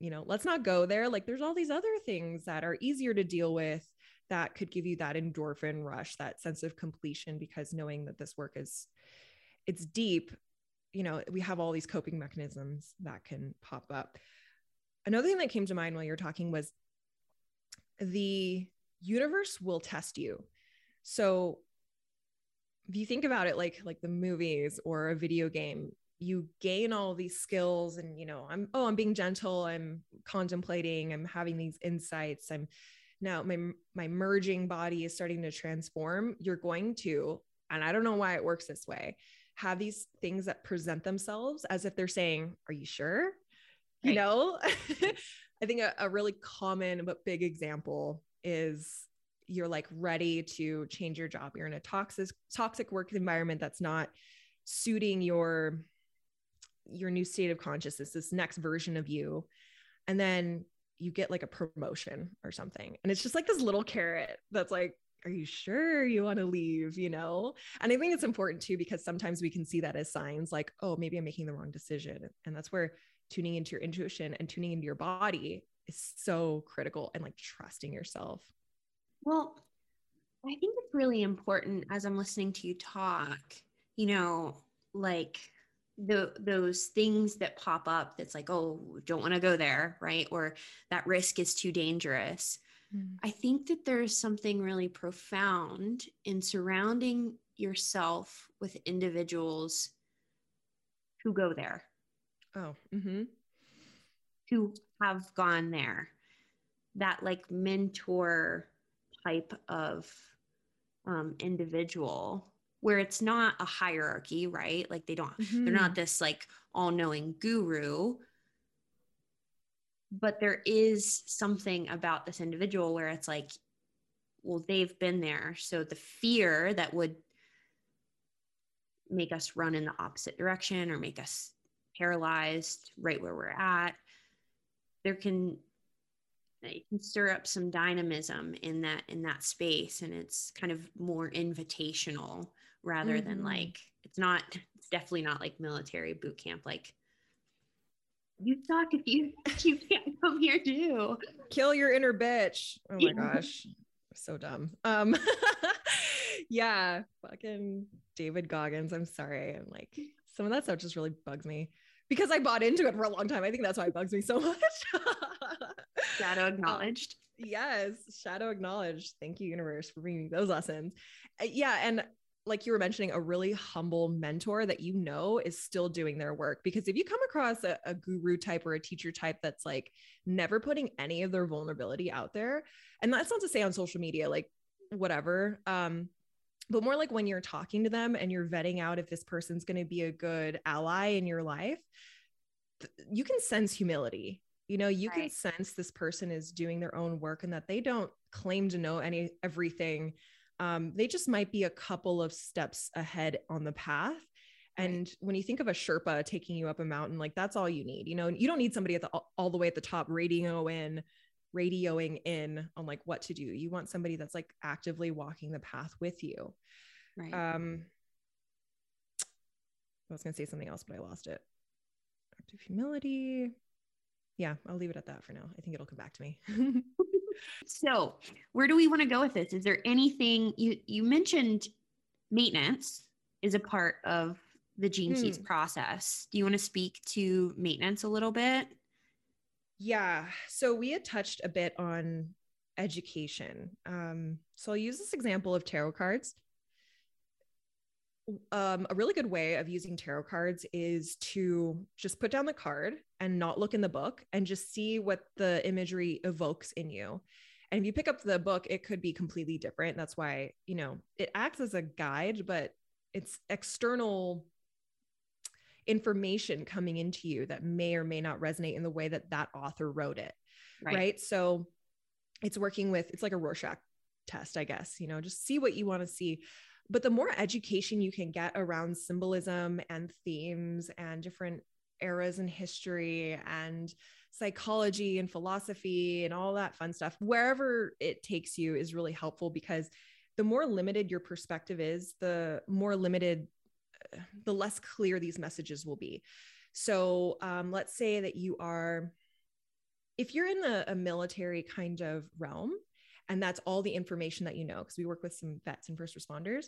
you know let's not go there. Like there's all these other things that are easier to deal with that could give you that endorphin rush that sense of completion because knowing that this work is it's deep you know we have all these coping mechanisms that can pop up another thing that came to mind while you're talking was the universe will test you. So if you think about it like like the movies or a video game, you gain all these skills and you know, I'm oh, I'm being gentle, I'm contemplating, I'm having these insights, I'm now my my merging body is starting to transform. You're going to and I don't know why it works this way. Have these things that present themselves as if they're saying, "Are you sure?" Right. You know? I think a, a really common but big example is you're like ready to change your job. You're in a toxic toxic work environment that's not suiting your your new state of consciousness, this next version of you. And then you get like a promotion or something. And it's just like this little carrot that's like, are you sure you want to leave? You know? And I think it's important too, because sometimes we can see that as signs like, oh, maybe I'm making the wrong decision. And that's where tuning into your intuition and tuning into your body is so critical and like trusting yourself. Well, I think it's really important as I'm listening to you talk, you know, like the those things that pop up that's like, oh, don't want to go there, right? Or that risk is too dangerous. Mm. I think that there's something really profound in surrounding yourself with individuals who go there Oh, mm-hmm. who have gone there. That like mentor type of um, individual where it's not a hierarchy, right? Like they don't, Mm-hmm. they're not this like all knowing guru. But there is something about this individual where it's like, well, they've been there. So the fear that would make us run in the opposite direction or make us paralyzed right where we're at, there can it can stir up some dynamism in that in that space and it's kind of more invitational rather than Mhm. like it's not it's definitely not like military boot camp like you suck if you you can't come here too kill your inner bitch. Oh my gosh. So dumb. Um yeah, fucking David Goggins. I'm sorry. I'm like some of that stuff just really bugs me because I bought into it for a long time. I think that's why it bugs me so much. shadow acknowledged yes, shadow acknowledged. Thank you universe for bringing me those lessons. Uh, yeah, and like you were mentioning a really humble mentor that you know is still doing their work. Because if you come across a, a guru type or a teacher type that's like never putting any of their vulnerability out there and that's not to say on social media like whatever um but more like when you're talking to them and you're vetting out if this person's going to be a good ally in your life th- you can sense humility. You know you can sense this person is doing their own work and that they don't claim to know any everything um, they just might be a couple of steps ahead on the path. Right. and when you think of a sherpa taking you up a mountain like that's all you need you know you don't need somebody at the all the way at the top radio in radioing in on like what to do. You want somebody that's like actively walking the path with you. Right. Um i was going to say something else but i lost it. Active humility. Yeah i'll leave it at that for now. I think it'll come back to me so where do we want to go with this is there anything you you mentioned maintenance is a part of the gene keys Hmm. process do you want to speak to maintenance a little bit Yeah. So we had touched a bit on education. Um, so I'll use this example of tarot cards. Um, a really good way of using tarot cards is to just put down the card and not look in the book and just see what the imagery evokes in you. And if you pick up the book, it could be completely different. That's why, you know, it acts as a guide, but it's external information coming into you that may or may not resonate in the way that that author wrote it right, so it's working with it's like a rorschach test i guess you know just see what you want to see but the more education you can get around symbolism and themes and different eras in history and psychology and philosophy and all that fun stuff wherever it takes you is really helpful because the more limited your perspective is the more limited the less clear these messages will be. So um, let's say that you are, if you're in a, a military kind of realm, and that's all the information that you know, because we work with some vets and first responders,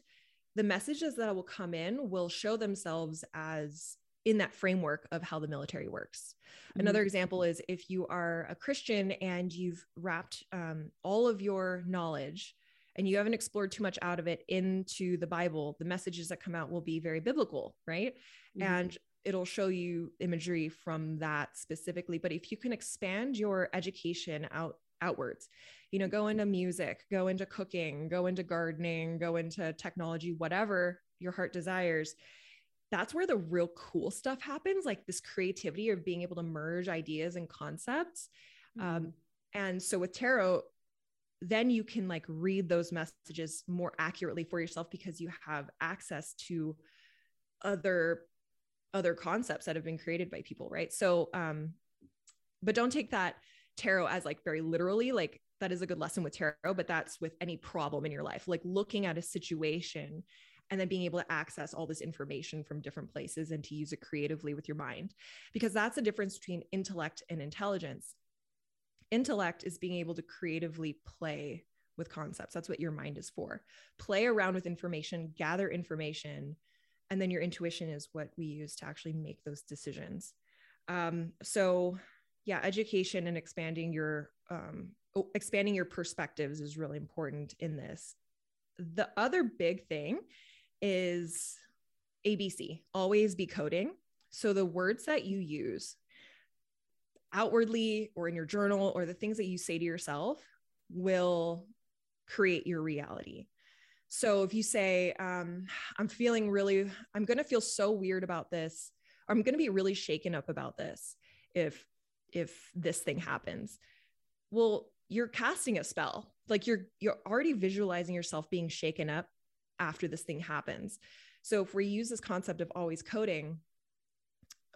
the messages that will come in will show themselves as in that framework of how the military works. Another example is if you are a Christian and you've wrapped um, all of your knowledge and you haven't explored too much out of it into the Bible, the messages that come out will be very biblical, right? Mhm. And it'll show you imagery from that specifically. But if you can expand your education out outwards, you know, go into music, go into cooking, go into gardening, go into technology, whatever your heart desires, that's where the real cool stuff happens, like this creativity of being able to merge ideas and concepts. Um, and so with tarot, then you can like read those messages more accurately for yourself because you have access to other other concepts that have been created by people right so um but don't take that tarot as like very literally like that is a good lesson with tarot but that's with any problem in your life like looking at a situation and then being able to access all this information from different places and to use it creatively with your mind. Because that's the difference between intellect and intelligence. Intellect is being able to creatively play with concepts. That's what your mind is for. Play around with information gather information and then your intuition is what we use to actually make those decisions. Um, so yeah education and expanding your um, expanding your perspectives is really important in this. The other big thing is abc always be coding. So the words that you use outwardly or in your journal or the things that you say to yourself will create your reality. So if you say, um, I'm feeling really, I'm going to feel so weird about this, I'm going to be really shaken up about this if, if this thing happens. Well, you're casting a spell. Like you're, you're already visualizing yourself being shaken up after this thing happens. So if we use this concept of always coding,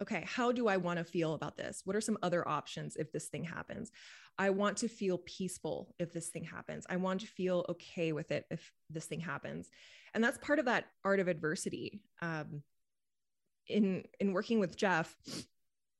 okay, how do I want to feel about this? What are some other options if this thing happens? I want to feel peaceful if this thing happens. I want to feel okay with it if this thing happens. And that's part of that art of adversity. Um, in in working with Jeff,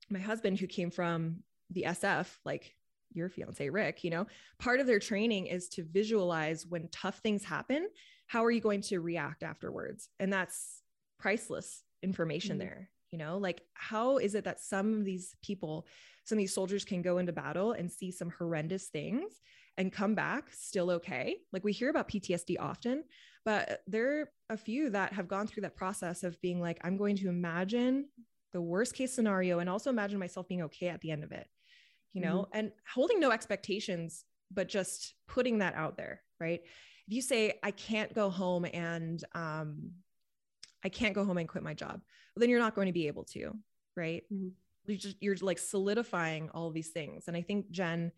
my husband who came from the SF, like your fiance Rick, you know, part of their training is to visualize when tough things happen, how are you going to react afterwards? And that's priceless information mm-hmm. there you know like how is it that some of these people some of these soldiers can go into battle and see some horrendous things and come back still okay like we hear about ptsd often but there are a few that have gone through that process of being like i'm going to imagine the worst case scenario and also imagine myself being okay at the end of it you know mm-hmm. and holding no expectations but just putting that out there right if you say i can't go home and um, I can't go home and quit my job. Well, then you're not going to be able to, right? Mm-hmm. You're just you're like solidifying all these things. And I think Jen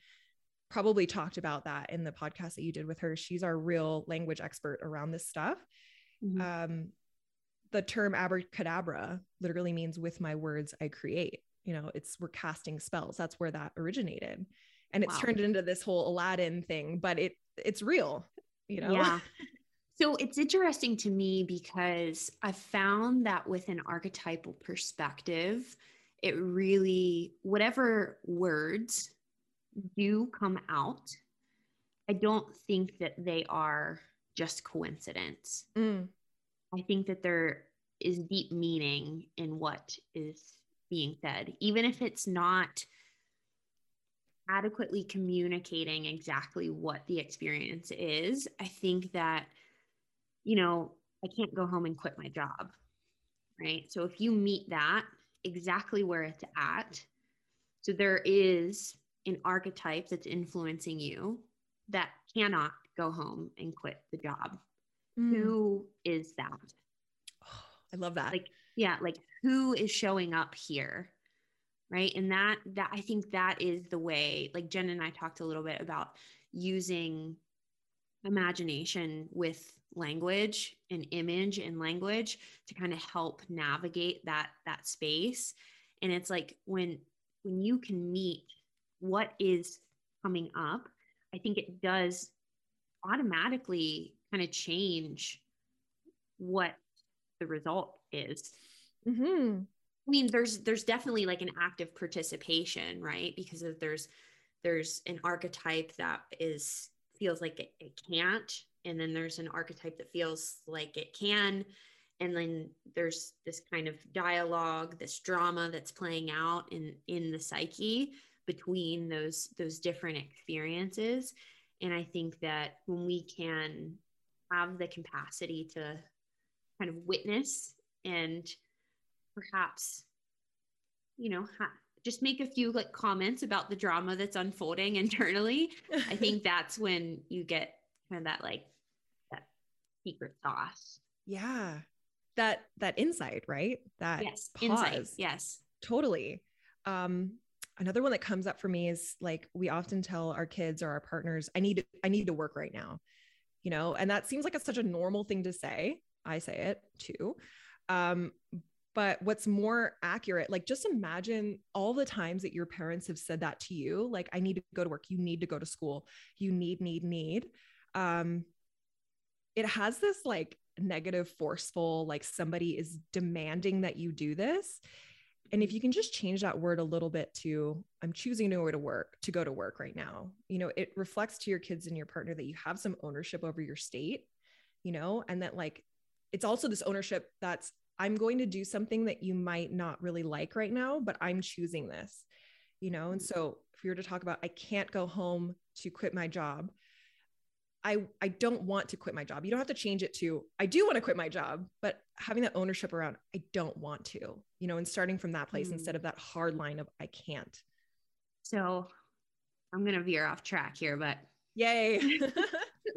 probably talked about that in the podcast that you did with her. She's our real language expert around this stuff. Mm-hmm. Um, the term abracadabra literally means with my words I create. You know, it's we're casting spells. That's where that originated. And it's wow. turned into this whole Aladdin thing, but it it's real, you know. Yeah. So it's interesting to me because I found that with an archetypal perspective, it really, whatever words do come out, I don't think that they are just coincidence. Mm. I think that there is deep meaning in what is being said, even if it's not adequately communicating exactly what the experience is. I think that you know, I can't go home and quit my job. Right. So if you meet that exactly where it's at, so there is an archetype that's influencing you that cannot go home and quit the job. Mm. Who is that? Oh, I love that. Like, yeah, like who is showing up here? Right. And that, that I think that is the way, like Jen and I talked a little bit about using imagination with language and image and language to kind of help navigate that that space and it's like when when you can meet what is coming up i think it does automatically kind of change what the result is mm-hmm. i mean there's there's definitely like an active participation right because there's there's an archetype that is feels like it, it can't and then there's an archetype that feels like it can and then there's this kind of dialogue this drama that's playing out in in the psyche between those those different experiences and i think that when we can have the capacity to kind of witness and perhaps you know ha- just make a few like comments about the drama that's unfolding internally i think that's when you get kind of that like that secret sauce. Yeah. That that insight, right? That yes, pause. Insight. Yes. Totally. Um another one that comes up for me is like we often tell our kids or our partners, I need I need to work right now. You know, and that seems like it's such a normal thing to say. I say it too. Um, but what's more accurate like just imagine all the times that your parents have said that to you like i need to go to work. You need to go to school. You need need need. Um it has this like negative forceful like somebody is demanding that you do this. And if you can just change that word a little bit to i'm choosing to go to work to go to work right now. You know it reflects to your kids and your partner that you have some ownership over your state you know and that like it's also this ownership that's i'm going to do something that you might not really like right now but i'm choosing this you know and so if we were to talk about i can't go home to quit my job I I don't want to quit my job. You don't have to change it to I do want to quit my job, but having that ownership around I don't want to, you know, and starting from that place mm. instead of that hard line of I can't. So I'm going to veer off track here, but yay.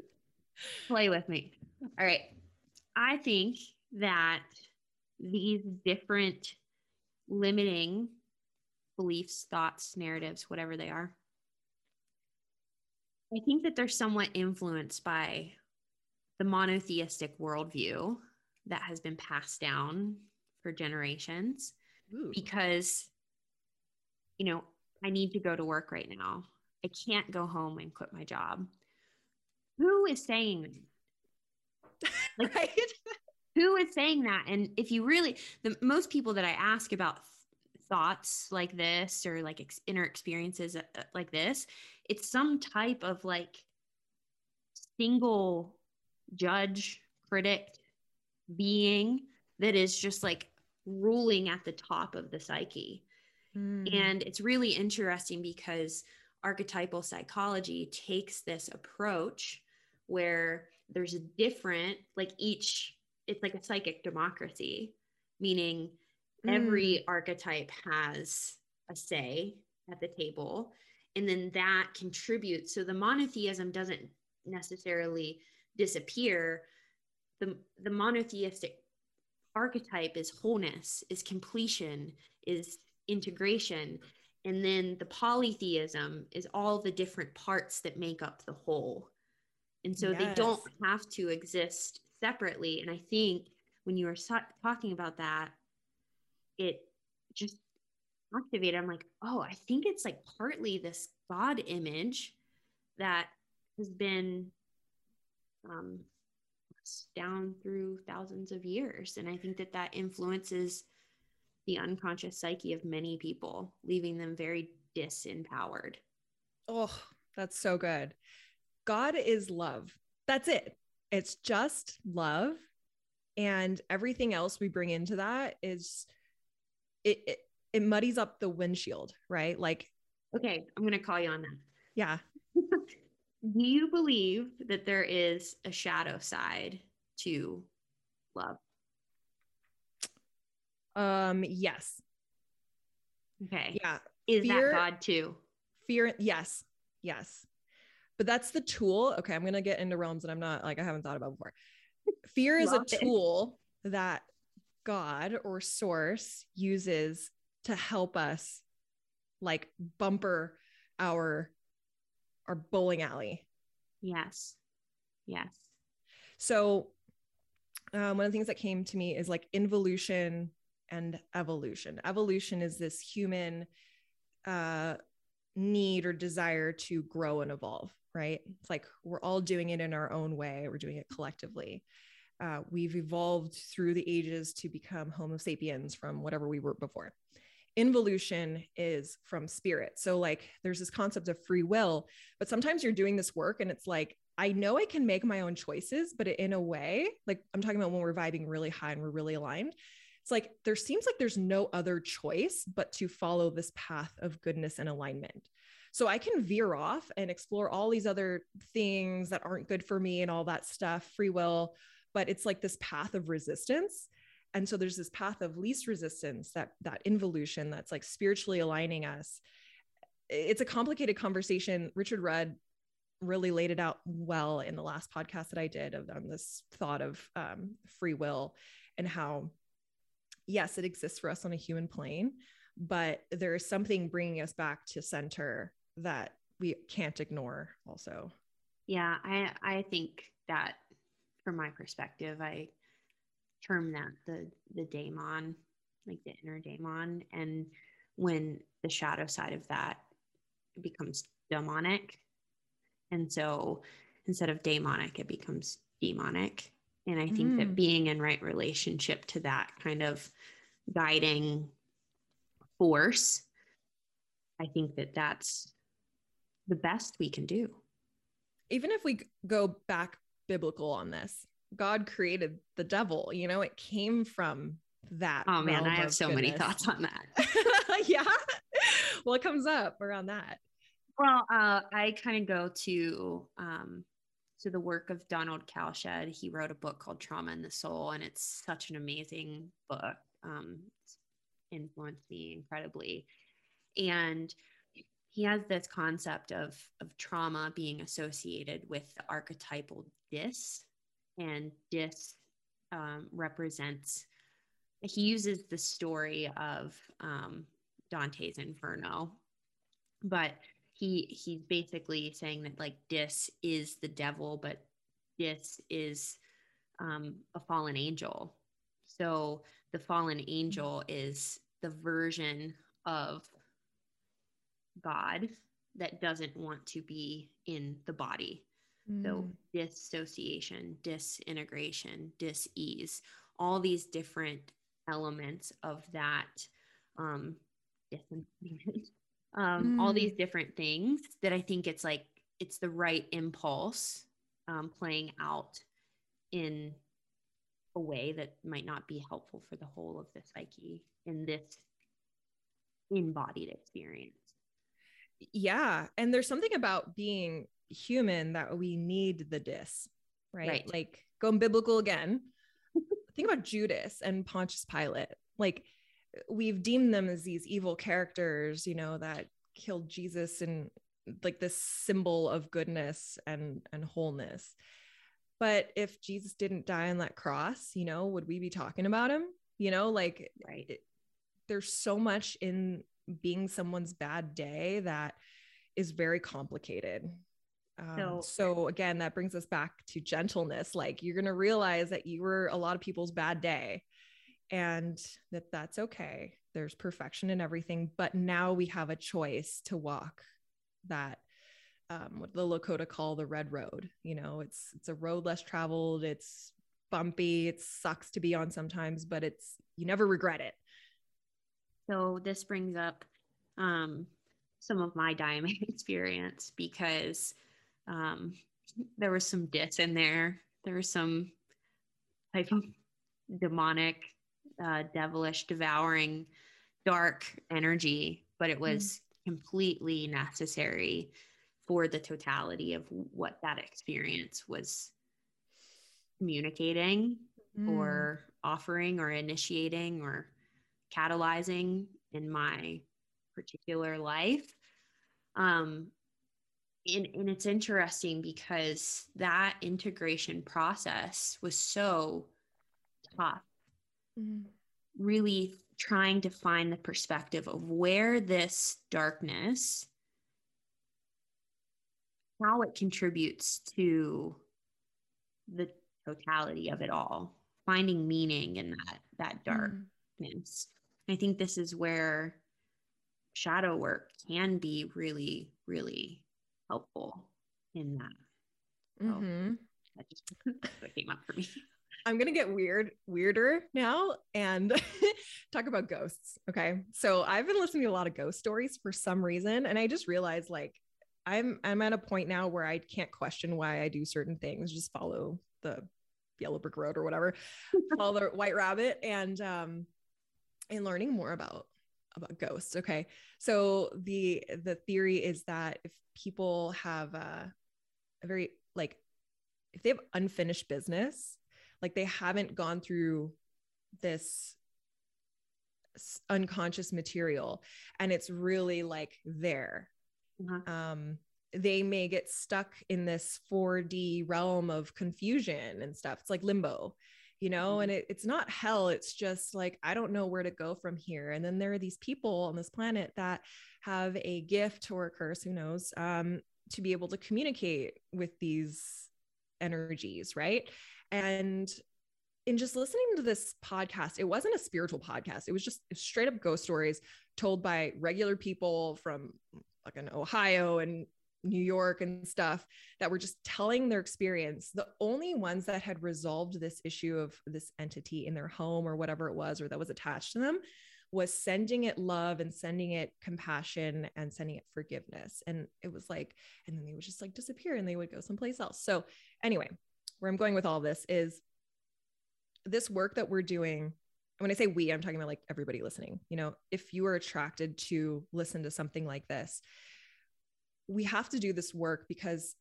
play with me. All right. I think that these different limiting beliefs, thoughts, narratives, whatever they are, I think that they're somewhat influenced by the monotheistic worldview that has been passed down for generations Ooh. because, you know, I need to go to work right now. I can't go home and quit my job. Who is saying? Like, right? who is saying that? And if you really, the most people that I ask about thoughts like this or like ex- inner experiences uh, uh, like this, it's some type of like single judge, critic, being that is just like ruling at the top of the psyche. Mm. And it's really interesting because archetypal psychology takes this approach where there's a different, like each, it's like a psychic democracy, meaning mm. every archetype has a say at the table. And then that contributes. So the monotheism doesn't necessarily disappear. The, the monotheistic archetype is wholeness, is completion, is integration. And then the polytheism is all the different parts that make up the whole. And so yes. they don't have to exist separately. And I think when you were so- talking about that, it just activated. I'm like, oh, I think it's like partly this God image that has been um, down through thousands of years. And I think that that influences the unconscious psyche of many people, leaving them very disempowered. Oh, that's so good. God is love. That's it. It's just love. And everything else we bring into that is it, it, it muddies up the windshield, right? Like, okay, I'm going to call you on that. Yeah. Do you believe that there is a shadow side to love? Um, yes. Okay. Yeah. Is fear, that God too? Fear, yes. Yes. But that's the tool. Okay, I'm gonna get into realms that I'm not like I haven't thought about before. Fear is a tool it. that God or source uses to help us like bumper our our bowling alley. Yes. Yes. So um, one of the things that came to me is like involution and evolution. Evolution is this human uh, need or desire to grow and evolve, right? It's like we're all doing it in our own way, we're doing it collectively. Uh, we've evolved through the ages to become Homo sapiens from whatever we were before involution is from spirit. So, like, there's this concept of free will, but sometimes you're doing this work and it's like, I know I can make my own choices, but in a way, like I'm talking about when we're vibing really high and we're really aligned, it's like there seems like there's no other choice but to follow this path of goodness and alignment. So I can veer off and explore all these other things that aren't good for me and all that stuff, free will, but it's like this path of resistance. And so there's this path of least resistance that that involution that's like spiritually aligning us. It's a complicated conversation. Richard rudd really laid it out well in the last podcast that i did of um, this thought of um, free will and how yes it exists for us on a human plane but there is something bringing us back to center that we can't ignore also yeah i i think that from my perspective i term that the the daemon, like the inner daemon, and when the shadow side of that becomes demonic, and so instead of daemonic, it becomes demonic. And I think mm. that being in right relationship to that kind of guiding force, I think that that's the best we can do. Even if we go back biblical on this, God created the devil. You know, it came from that. Oh man, I have so goodness. many thoughts on that. yeah. What comes up around that? Well, uh, I kind of go to um, to the work of Donald Kalsched. He wrote a book called Trauma and the Soul, and it's such an amazing book. Um, influenced me incredibly, and he has this concept of of trauma being associated with the archetypal dis and dis um, represents he uses the story of um, dante's inferno but he he's basically saying that like dis is the devil but dis is um, a fallen angel. So the fallen angel is the version of god that doesn't want to be in the body mm. so dissociation disintegration dis-ease all these different elements of that um, um, mm. all these different things that I think it's like it's the right impulse um, playing out in a way that might not be helpful for the whole of the psyche in this embodied experience. Yeah. And there's something about being human that we need the dis, right? right. Like going biblical again. Think about Judas and Pontius Pilate. Like we've deemed them as these evil characters, you know, that killed Jesus and like this symbol of goodness and and wholeness. But if Jesus didn't die on that cross, you know, would we be talking about him? You know, like right. It, there's so much in being someone's bad day that is very complicated. Um, so, so again, that brings us back to gentleness. Like you're going to realize that you were a lot of people's bad day and that that's okay. There's perfection in everything, but now we have a choice to walk that um, what the Lakota call the red road. You know, it's it's a road less traveled. It's bumpy. It sucks to be on sometimes, but it's you never regret it. So this brings up um, some of my diamond experience because um, there was some dis in there. There was some type of demonic uh, devilish, devouring, dark energy, but it was mm. completely necessary for the totality of what that experience was communicating mm. or offering or initiating or catalyzing in my particular life. Um, and, and it's interesting because that integration process was so tough mm-hmm. really trying to find the perspective of where this darkness how it contributes to the totality of it all finding meaning in that that mm-hmm. darkness mm-hmm. I think this is where shadow work can be really really helpful in that so mm-hmm. that just that came up for me I'm gonna get weird, weirder now and talk about ghosts. Okay. So I've been listening to a lot of ghost stories for some reason. And I just realized like I'm I'm at a point now where I can't question why I do certain things, just follow the yellow brick road or whatever, follow the white rabbit and um and learning more about about ghosts. Okay. So the the theory is that if people have a, a very like if they have unfinished business like they haven't gone through this unconscious material and it's really like there uh-huh. um they may get stuck in this 4d realm of confusion and stuff it's like limbo you know mm-hmm. and it, it's not hell it's just like i don't know where to go from here and then there are these people on this planet that have a gift or a curse who knows um, to be able to communicate with these energies right and in just listening to this podcast, it wasn't a spiritual podcast. It was just straight up ghost stories told by regular people from like in Ohio and New York and stuff that were just telling their experience. The only ones that had resolved this issue of this entity in their home or whatever it was, or that was attached to them, was sending it love and sending it compassion and sending it forgiveness. And it was like, and then they would just like disappear and they would go someplace else. So, anyway, where I'm going with all this is this work that we're doing. When I say we, I'm talking about like everybody listening. You know, if you are attracted to listen to something like this, we have to do this work because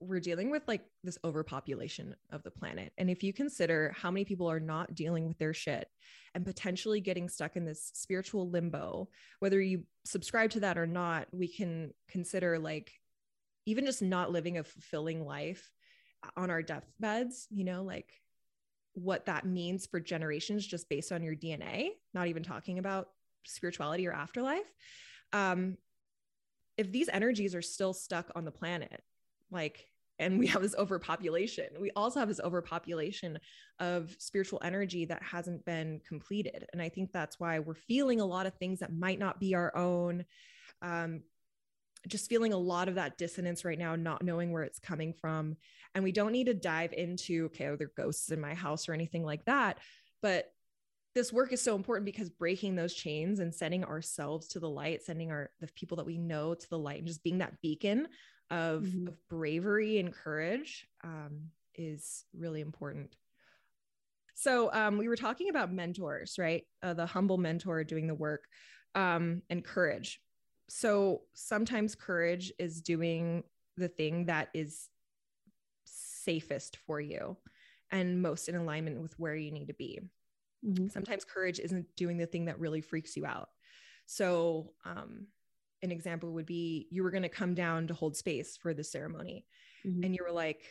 we're dealing with like this overpopulation of the planet. And if you consider how many people are not dealing with their shit and potentially getting stuck in this spiritual limbo, whether you subscribe to that or not, we can consider like even just not living a fulfilling life on our deathbeds, you know, like what that means for generations just based on your DNA, not even talking about spirituality or afterlife. Um, if these energies are still stuck on the planet, like, and we have this overpopulation, we also have this overpopulation of spiritual energy that hasn't been completed. And I think that's why we're feeling a lot of things that might not be our own. Um, just feeling a lot of that dissonance right now, not knowing where it's coming from. And we don't need to dive into, okay, are there ghosts in my house or anything like that? But this work is so important because breaking those chains and sending ourselves to the light, sending our the people that we know to the light, and just being that beacon of, mm-hmm. of bravery and courage um, is really important. So um, we were talking about mentors, right? Uh, the humble mentor doing the work um, and courage. So sometimes courage is doing the thing that is safest for you and most in alignment with where you need to be. Mm-hmm. Sometimes courage isn't doing the thing that really freaks you out. So, um, an example would be you were going to come down to hold space for the ceremony, mm-hmm. and you were like,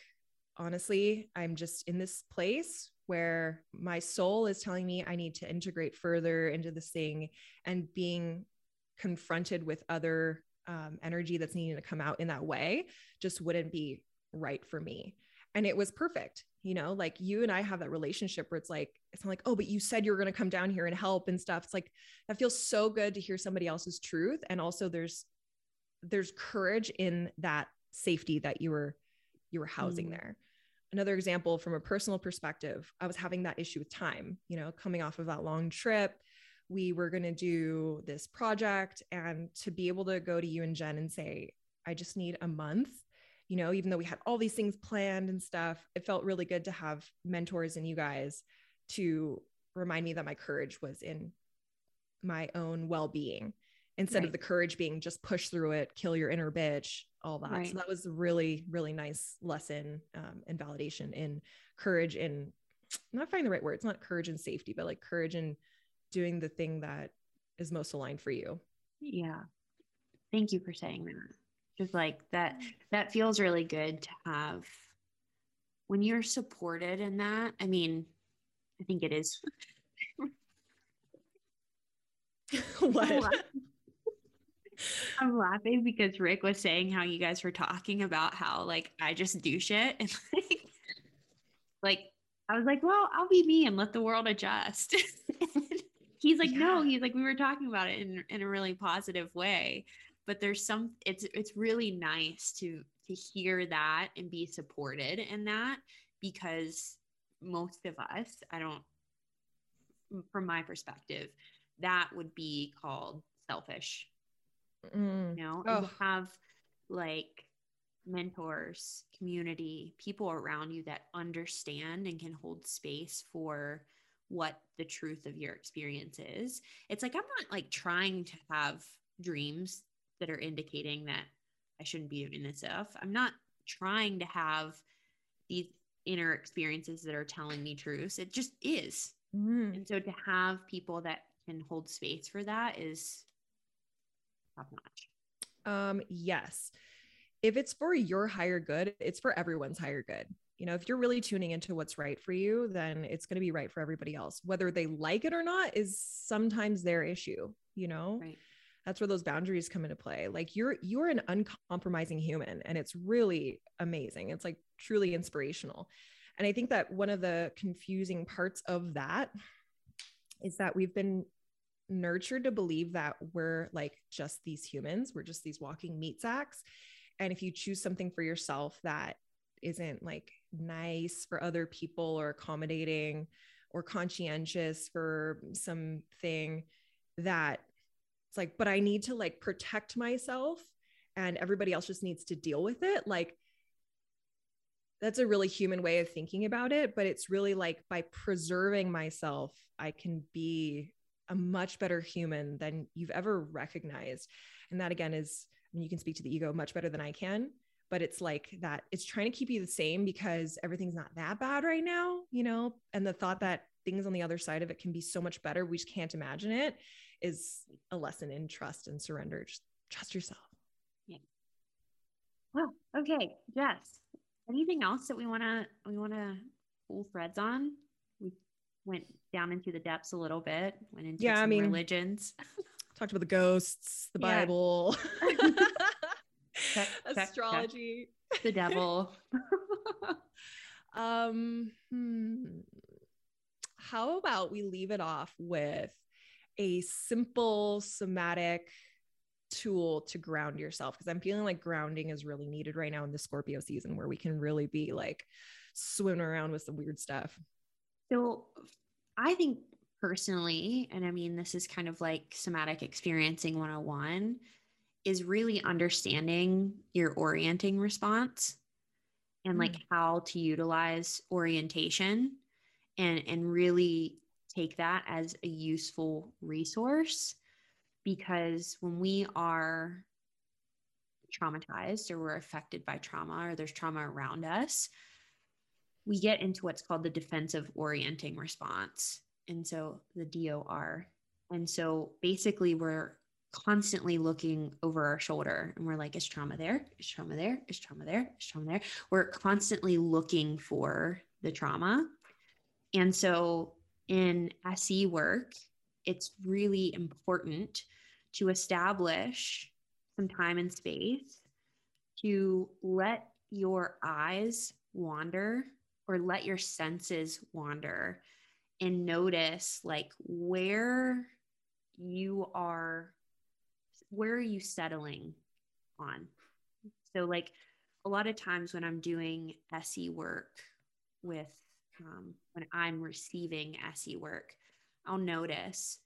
honestly, I'm just in this place where my soul is telling me I need to integrate further into this thing and being confronted with other um, energy that's needing to come out in that way just wouldn't be right for me. And it was perfect you know like you and i have that relationship where it's like it's not like oh but you said you were going to come down here and help and stuff. It's like that feels so good to hear somebody else's truth. And also there's there's courage in that safety that you were you were housing mm. there. Another example from a personal perspective i was having that issue with time you know coming off of that long trip. We were going to do this project and to be able to go to you and jen and say i just need a month you know, even though we had all these things planned and stuff, it felt really good to have mentors and you guys to remind me that my courage was in my own well-being instead right. of the courage being just push through it, kill your inner bitch, all that. Right. So that was a really, really nice lesson um, and validation in courage and I'm not finding the right word. It's not courage and safety, but like courage and doing the thing that is most aligned for you. Yeah. Thank you for saying that just like that that feels really good to have when you're supported in that i mean i think it is. What? I'm laughing. Because Rick was saying how you guys were talking about how like I just do shit and like like I was like, well, I'll be me and let the world adjust. he's like, yeah. no, he's like, we were talking about it in, in a really positive way but there's some it's it's really nice to to hear that and be supported in that because most of us i don't from my perspective that would be called selfish mm. you know oh. have like mentors community people around you that understand and can hold space for what the truth of your experience is it's like i'm not like trying to have dreams that are indicating that I shouldn't be doing this stuff. I'm not trying to have these inner experiences that are telling me truths. It just is. Mm. And so to have people that can hold space for that is top notch. Um, yes. If it's for your higher good, it's for everyone's higher good. You know, if you're really tuning into what's right for you, then it's going to be right for everybody else. Whether they like it or not is sometimes their issue, you know? Right that's where those boundaries come into play. Like you're you're an uncompromising human and it's really amazing. It's like truly inspirational. And i think that one of the confusing parts of that is that we've been nurtured to believe that we're like just these humans. We're just these walking meat sacks. And if you choose something for yourself that isn't like nice for other people or accommodating or conscientious for something that it's like but i need to like protect myself and everybody else just needs to deal with it. Like that's a really human way of thinking about it but it's really like by preserving myself i can be a much better human than you've ever recognized. And that again is I mean, you can speak to the ego much better than i can but it's like that it's trying to keep you the same because everything's not that bad right now you know and the thought that things on the other side of it can be so much better we just can't imagine it is a lesson in trust and surrender. Just trust yourself. Yeah. Well, okay, Jess, anything else that we want to we want to pull threads on? We went down into the depths a little bit. Went into Yeah, I mean- religions. Talked about the ghosts, the Yeah. Bible, Check, check, check. astrology. the devil. Um, hmm. how about we leave it off with a simple somatic tool to ground yourself? Because I'm feeling like grounding is really needed right now in the Scorpio season where we can really be like swimming around with some weird stuff. So I think personally, and I mean, this is kind of like somatic experiencing 101, is really understanding your orienting response and like mm. how to utilize orientation and and really take that as a useful resource because when we are traumatized or we're affected by trauma or there's trauma around us we get into what's called the defensive orienting response. And so the DOR. And so basically, we're constantly looking over our shoulder and we're like, is trauma there? Is trauma there? Is trauma there? Is trauma there? We're constantly looking for the trauma. And so in SE work, it's really important to establish some time and space to let your eyes wander or let your senses wander and notice like where you are where are you settling on? So like a lot of times when i'm doing se work with um, when i'm receiving se work i'll notice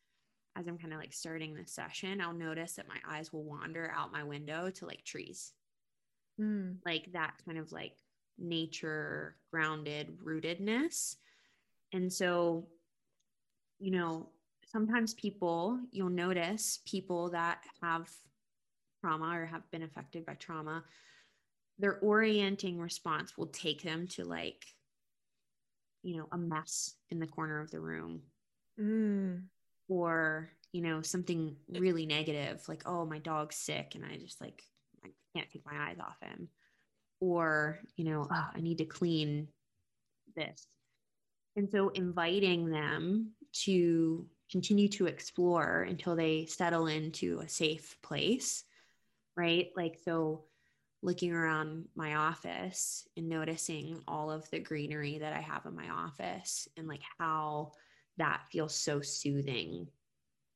as i'm kind of like starting the session i'll notice that my eyes will wander out my window to like trees. Like that kind of like nature grounded rootedness. And so you know sometimes people you'll notice people that have trauma or have been affected by trauma their orienting response will take them to like you know a mess in the corner of the room. Mm. or you know something really negative like oh my dog's sick and i just like i can't take my eyes off him. Or you know oh, i need to clean this. And so inviting them to continue to explore until they settle into a safe place right? Like so looking around my office and noticing all of the greenery that i have in my office and like how that feels so soothing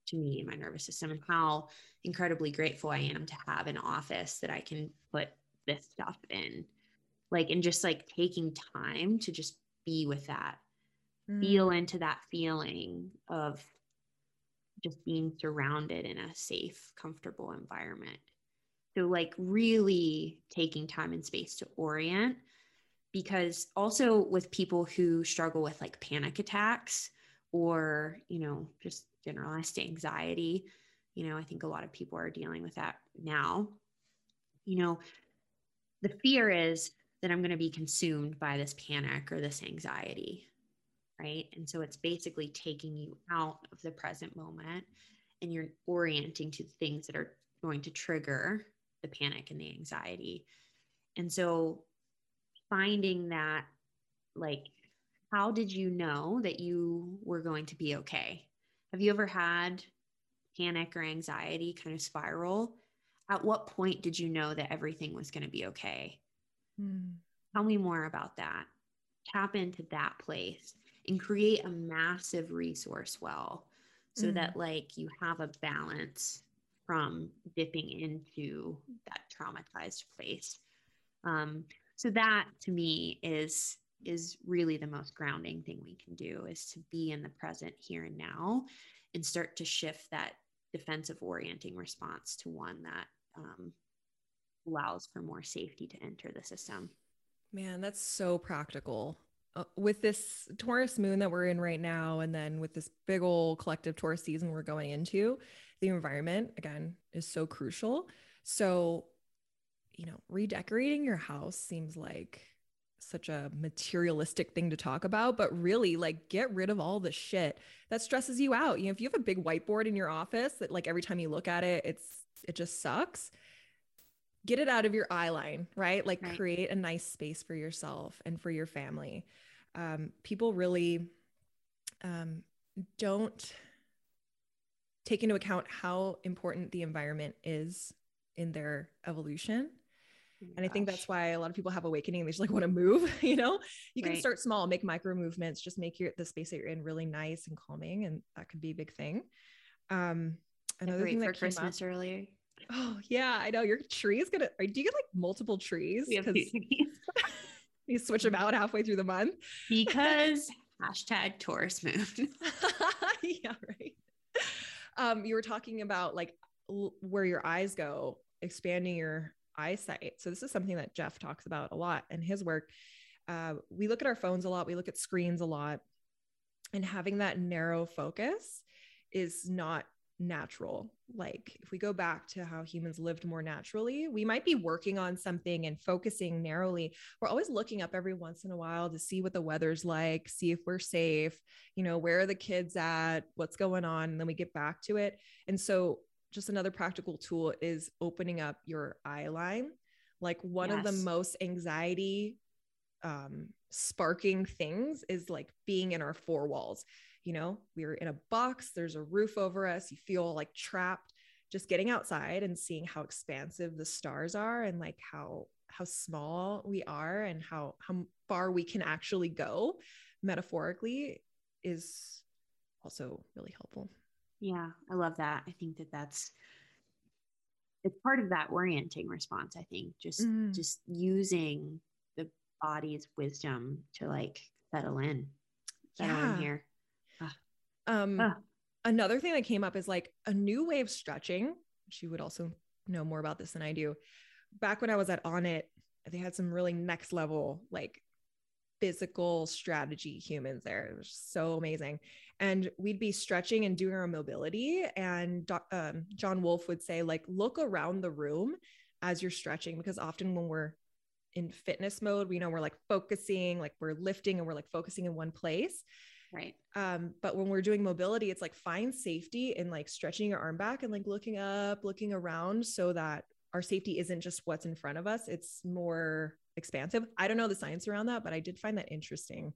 to me and my nervous system and how incredibly grateful I am to have an office that I can put this stuff in. Like, and just like taking time to just be with that, Mm. feel into that feeling of just being surrounded in a safe, comfortable environment. So, like, really taking time and space to orient. Because also with people who struggle with like panic attacks, or you know just generalized anxiety you know i think a lot of people are dealing with that now you know the fear is that i'm going to be consumed by this panic or this anxiety right and so it's basically taking you out of the present moment and you're orienting to things that are going to trigger the panic and the anxiety and so finding that like how did you know that you were going to be okay? Have you ever had panic or anxiety kind of spiral? At what point did you know that everything was going to be okay? Mm. Tell me more about that. Tap into that place and create a massive resource well so Mm. that like you have a balance from dipping into that traumatized place. Um, so that to me is is really the most grounding thing we can do is to be in the present here and now and start to shift that defensive orienting response to one that um, allows for more safety to enter the system. Man, that's so practical. Uh, with this Taurus moon that we're in right now, and then with this big old collective Taurus season we're going into, the environment again is so crucial. So, you know, redecorating your house seems like such a materialistic thing to talk about, but really, like, get rid of all the shit that stresses you out. You know, if you have a big whiteboard in your office that, like, every time you look at it, it's it just sucks get it out of your eye line, right? Like Right. create a nice space for yourself and for your family. Um, people really um, don't take into account how important the environment is in their evolution. And I think that's why a lot of people have awakening. They just like want to move, you know, you can Right. start small, make micro movements, just make your, the space that you're in really nice and calming. And that could be a big thing. Um, another thing for that came up, Christmas earlier. Oh yeah, I know your tree is gonna. Do you get like multiple trees? We have two Because trees. You switch them out halfway through the month. because hashtag Taurus moon. yeah, right. Um, you were talking about like l- where your eyes go, expanding your eyesight. So this is something that Jeff talks about a lot in his work. Uh, we look at our phones a lot. We look at screens a lot, and having that narrow focus is not natural. Like if we go back to how humans lived more naturally, we might be working on something and focusing narrowly. We're always looking up every once in a while to see what the weather's like, see if we're safe, you know, where are the kids at, what's going on, and then we get back to it. And so just another practical tool is opening up your eye line. Like one of the most anxiety um sparking things is like being in our four walls you know we're in a box there's a roof over us you feel like trapped just getting outside and seeing how expansive the stars are and like how how small we are and how how far we can actually go metaphorically is also really helpful Yeah, I love that. I think that that's it's part of that orienting response. I think just Mm. just using the body's wisdom to like settle in, settle Yeah. in here. Um another thing that came up is like a new way of stretching She would also know more about this than i do. Back when i was at Onnit they had some really next level like physical strategy humans there. It was so amazing. And we'd be stretching and doing our mobility and um, john wolf would say like look around the room as you're stretching because often when we're in fitness mode we know we're like focusing like we're lifting and we're like focusing in one place Right. um but when we're doing mobility it's like find safety in like stretching your arm back and like looking up looking around so that our safety isn't just what's in front of us it's more expansive i don't know the science around that but i did find that interesting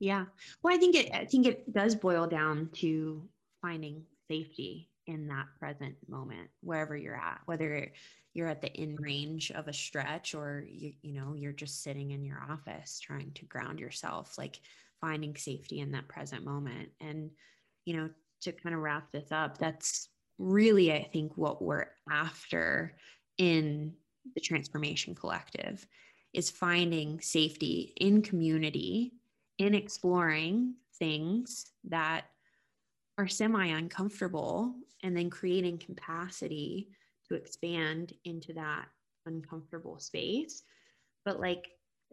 Yeah. Well, I think it I think it does boil down to finding safety in that present moment, wherever you're at, whether you're at the in range of a stretch or you, you know, you're just sitting in your office trying to ground yourself, like finding safety in that present moment. And, you know, to kind of wrap this up, that's really, I think, what we're after in the Transformation Collective is finding safety in community in exploring things that are semi uncomfortable and then creating capacity to expand into that uncomfortable space but like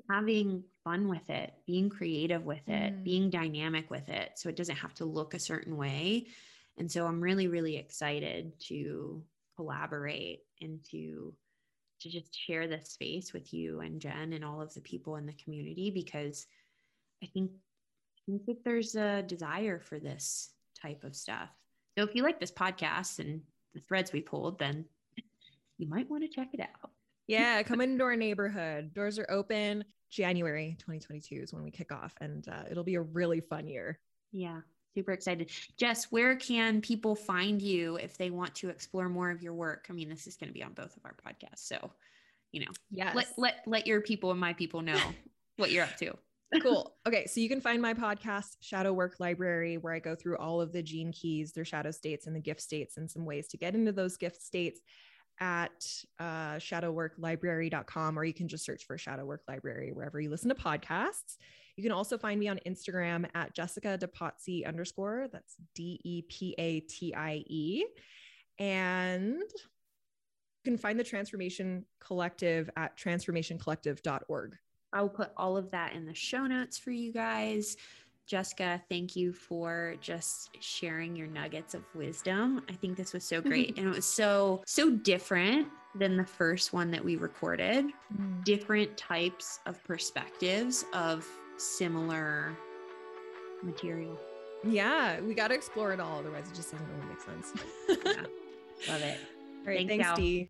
having fun with it being creative with it Mm. being dynamic with it so it doesn't have to look a certain way and so i'm really really excited to collaborate and to to just share this space with you and jen and all of the people in the community because I think I think that there's a desire for this type of stuff. So if you like this podcast and the threads we pulled, then you might want to check it out. Yeah come into our neighborhood doors are open january 2022 is when we kick off and uh, it'll be a really fun year Yeah, super excited. Jess, where can people find you if they want to explore more of your work? I mean, this is going to be on both of our podcasts, so you know, yeah, let let let your people and my people know what you're up to. cool. Okay. So you can find my podcast, Shadow Work Library, where I go through all of the gene keys, their shadow states, and the gift states, and some ways to get into those gift states at uh, shadowworklibrary.com, or you can just search for Shadow Work Library wherever you listen to podcasts. You can also find me on Instagram at Jessica Depatie underscore. That's D E P A T I E. And you can find the Transformation Collective at transformationcollective.org. I'll put all of that in the show notes for you guys. Jessica, thank you for just sharing your nuggets of wisdom. I think this was so great and it was so so different than the first one that we recorded. Mm. Different types of perspectives of similar material. Yeah, we got to explore it all. Otherwise, it just doesn't really make sense. Yeah. Love it. All right, Thanks, thanks, Dee.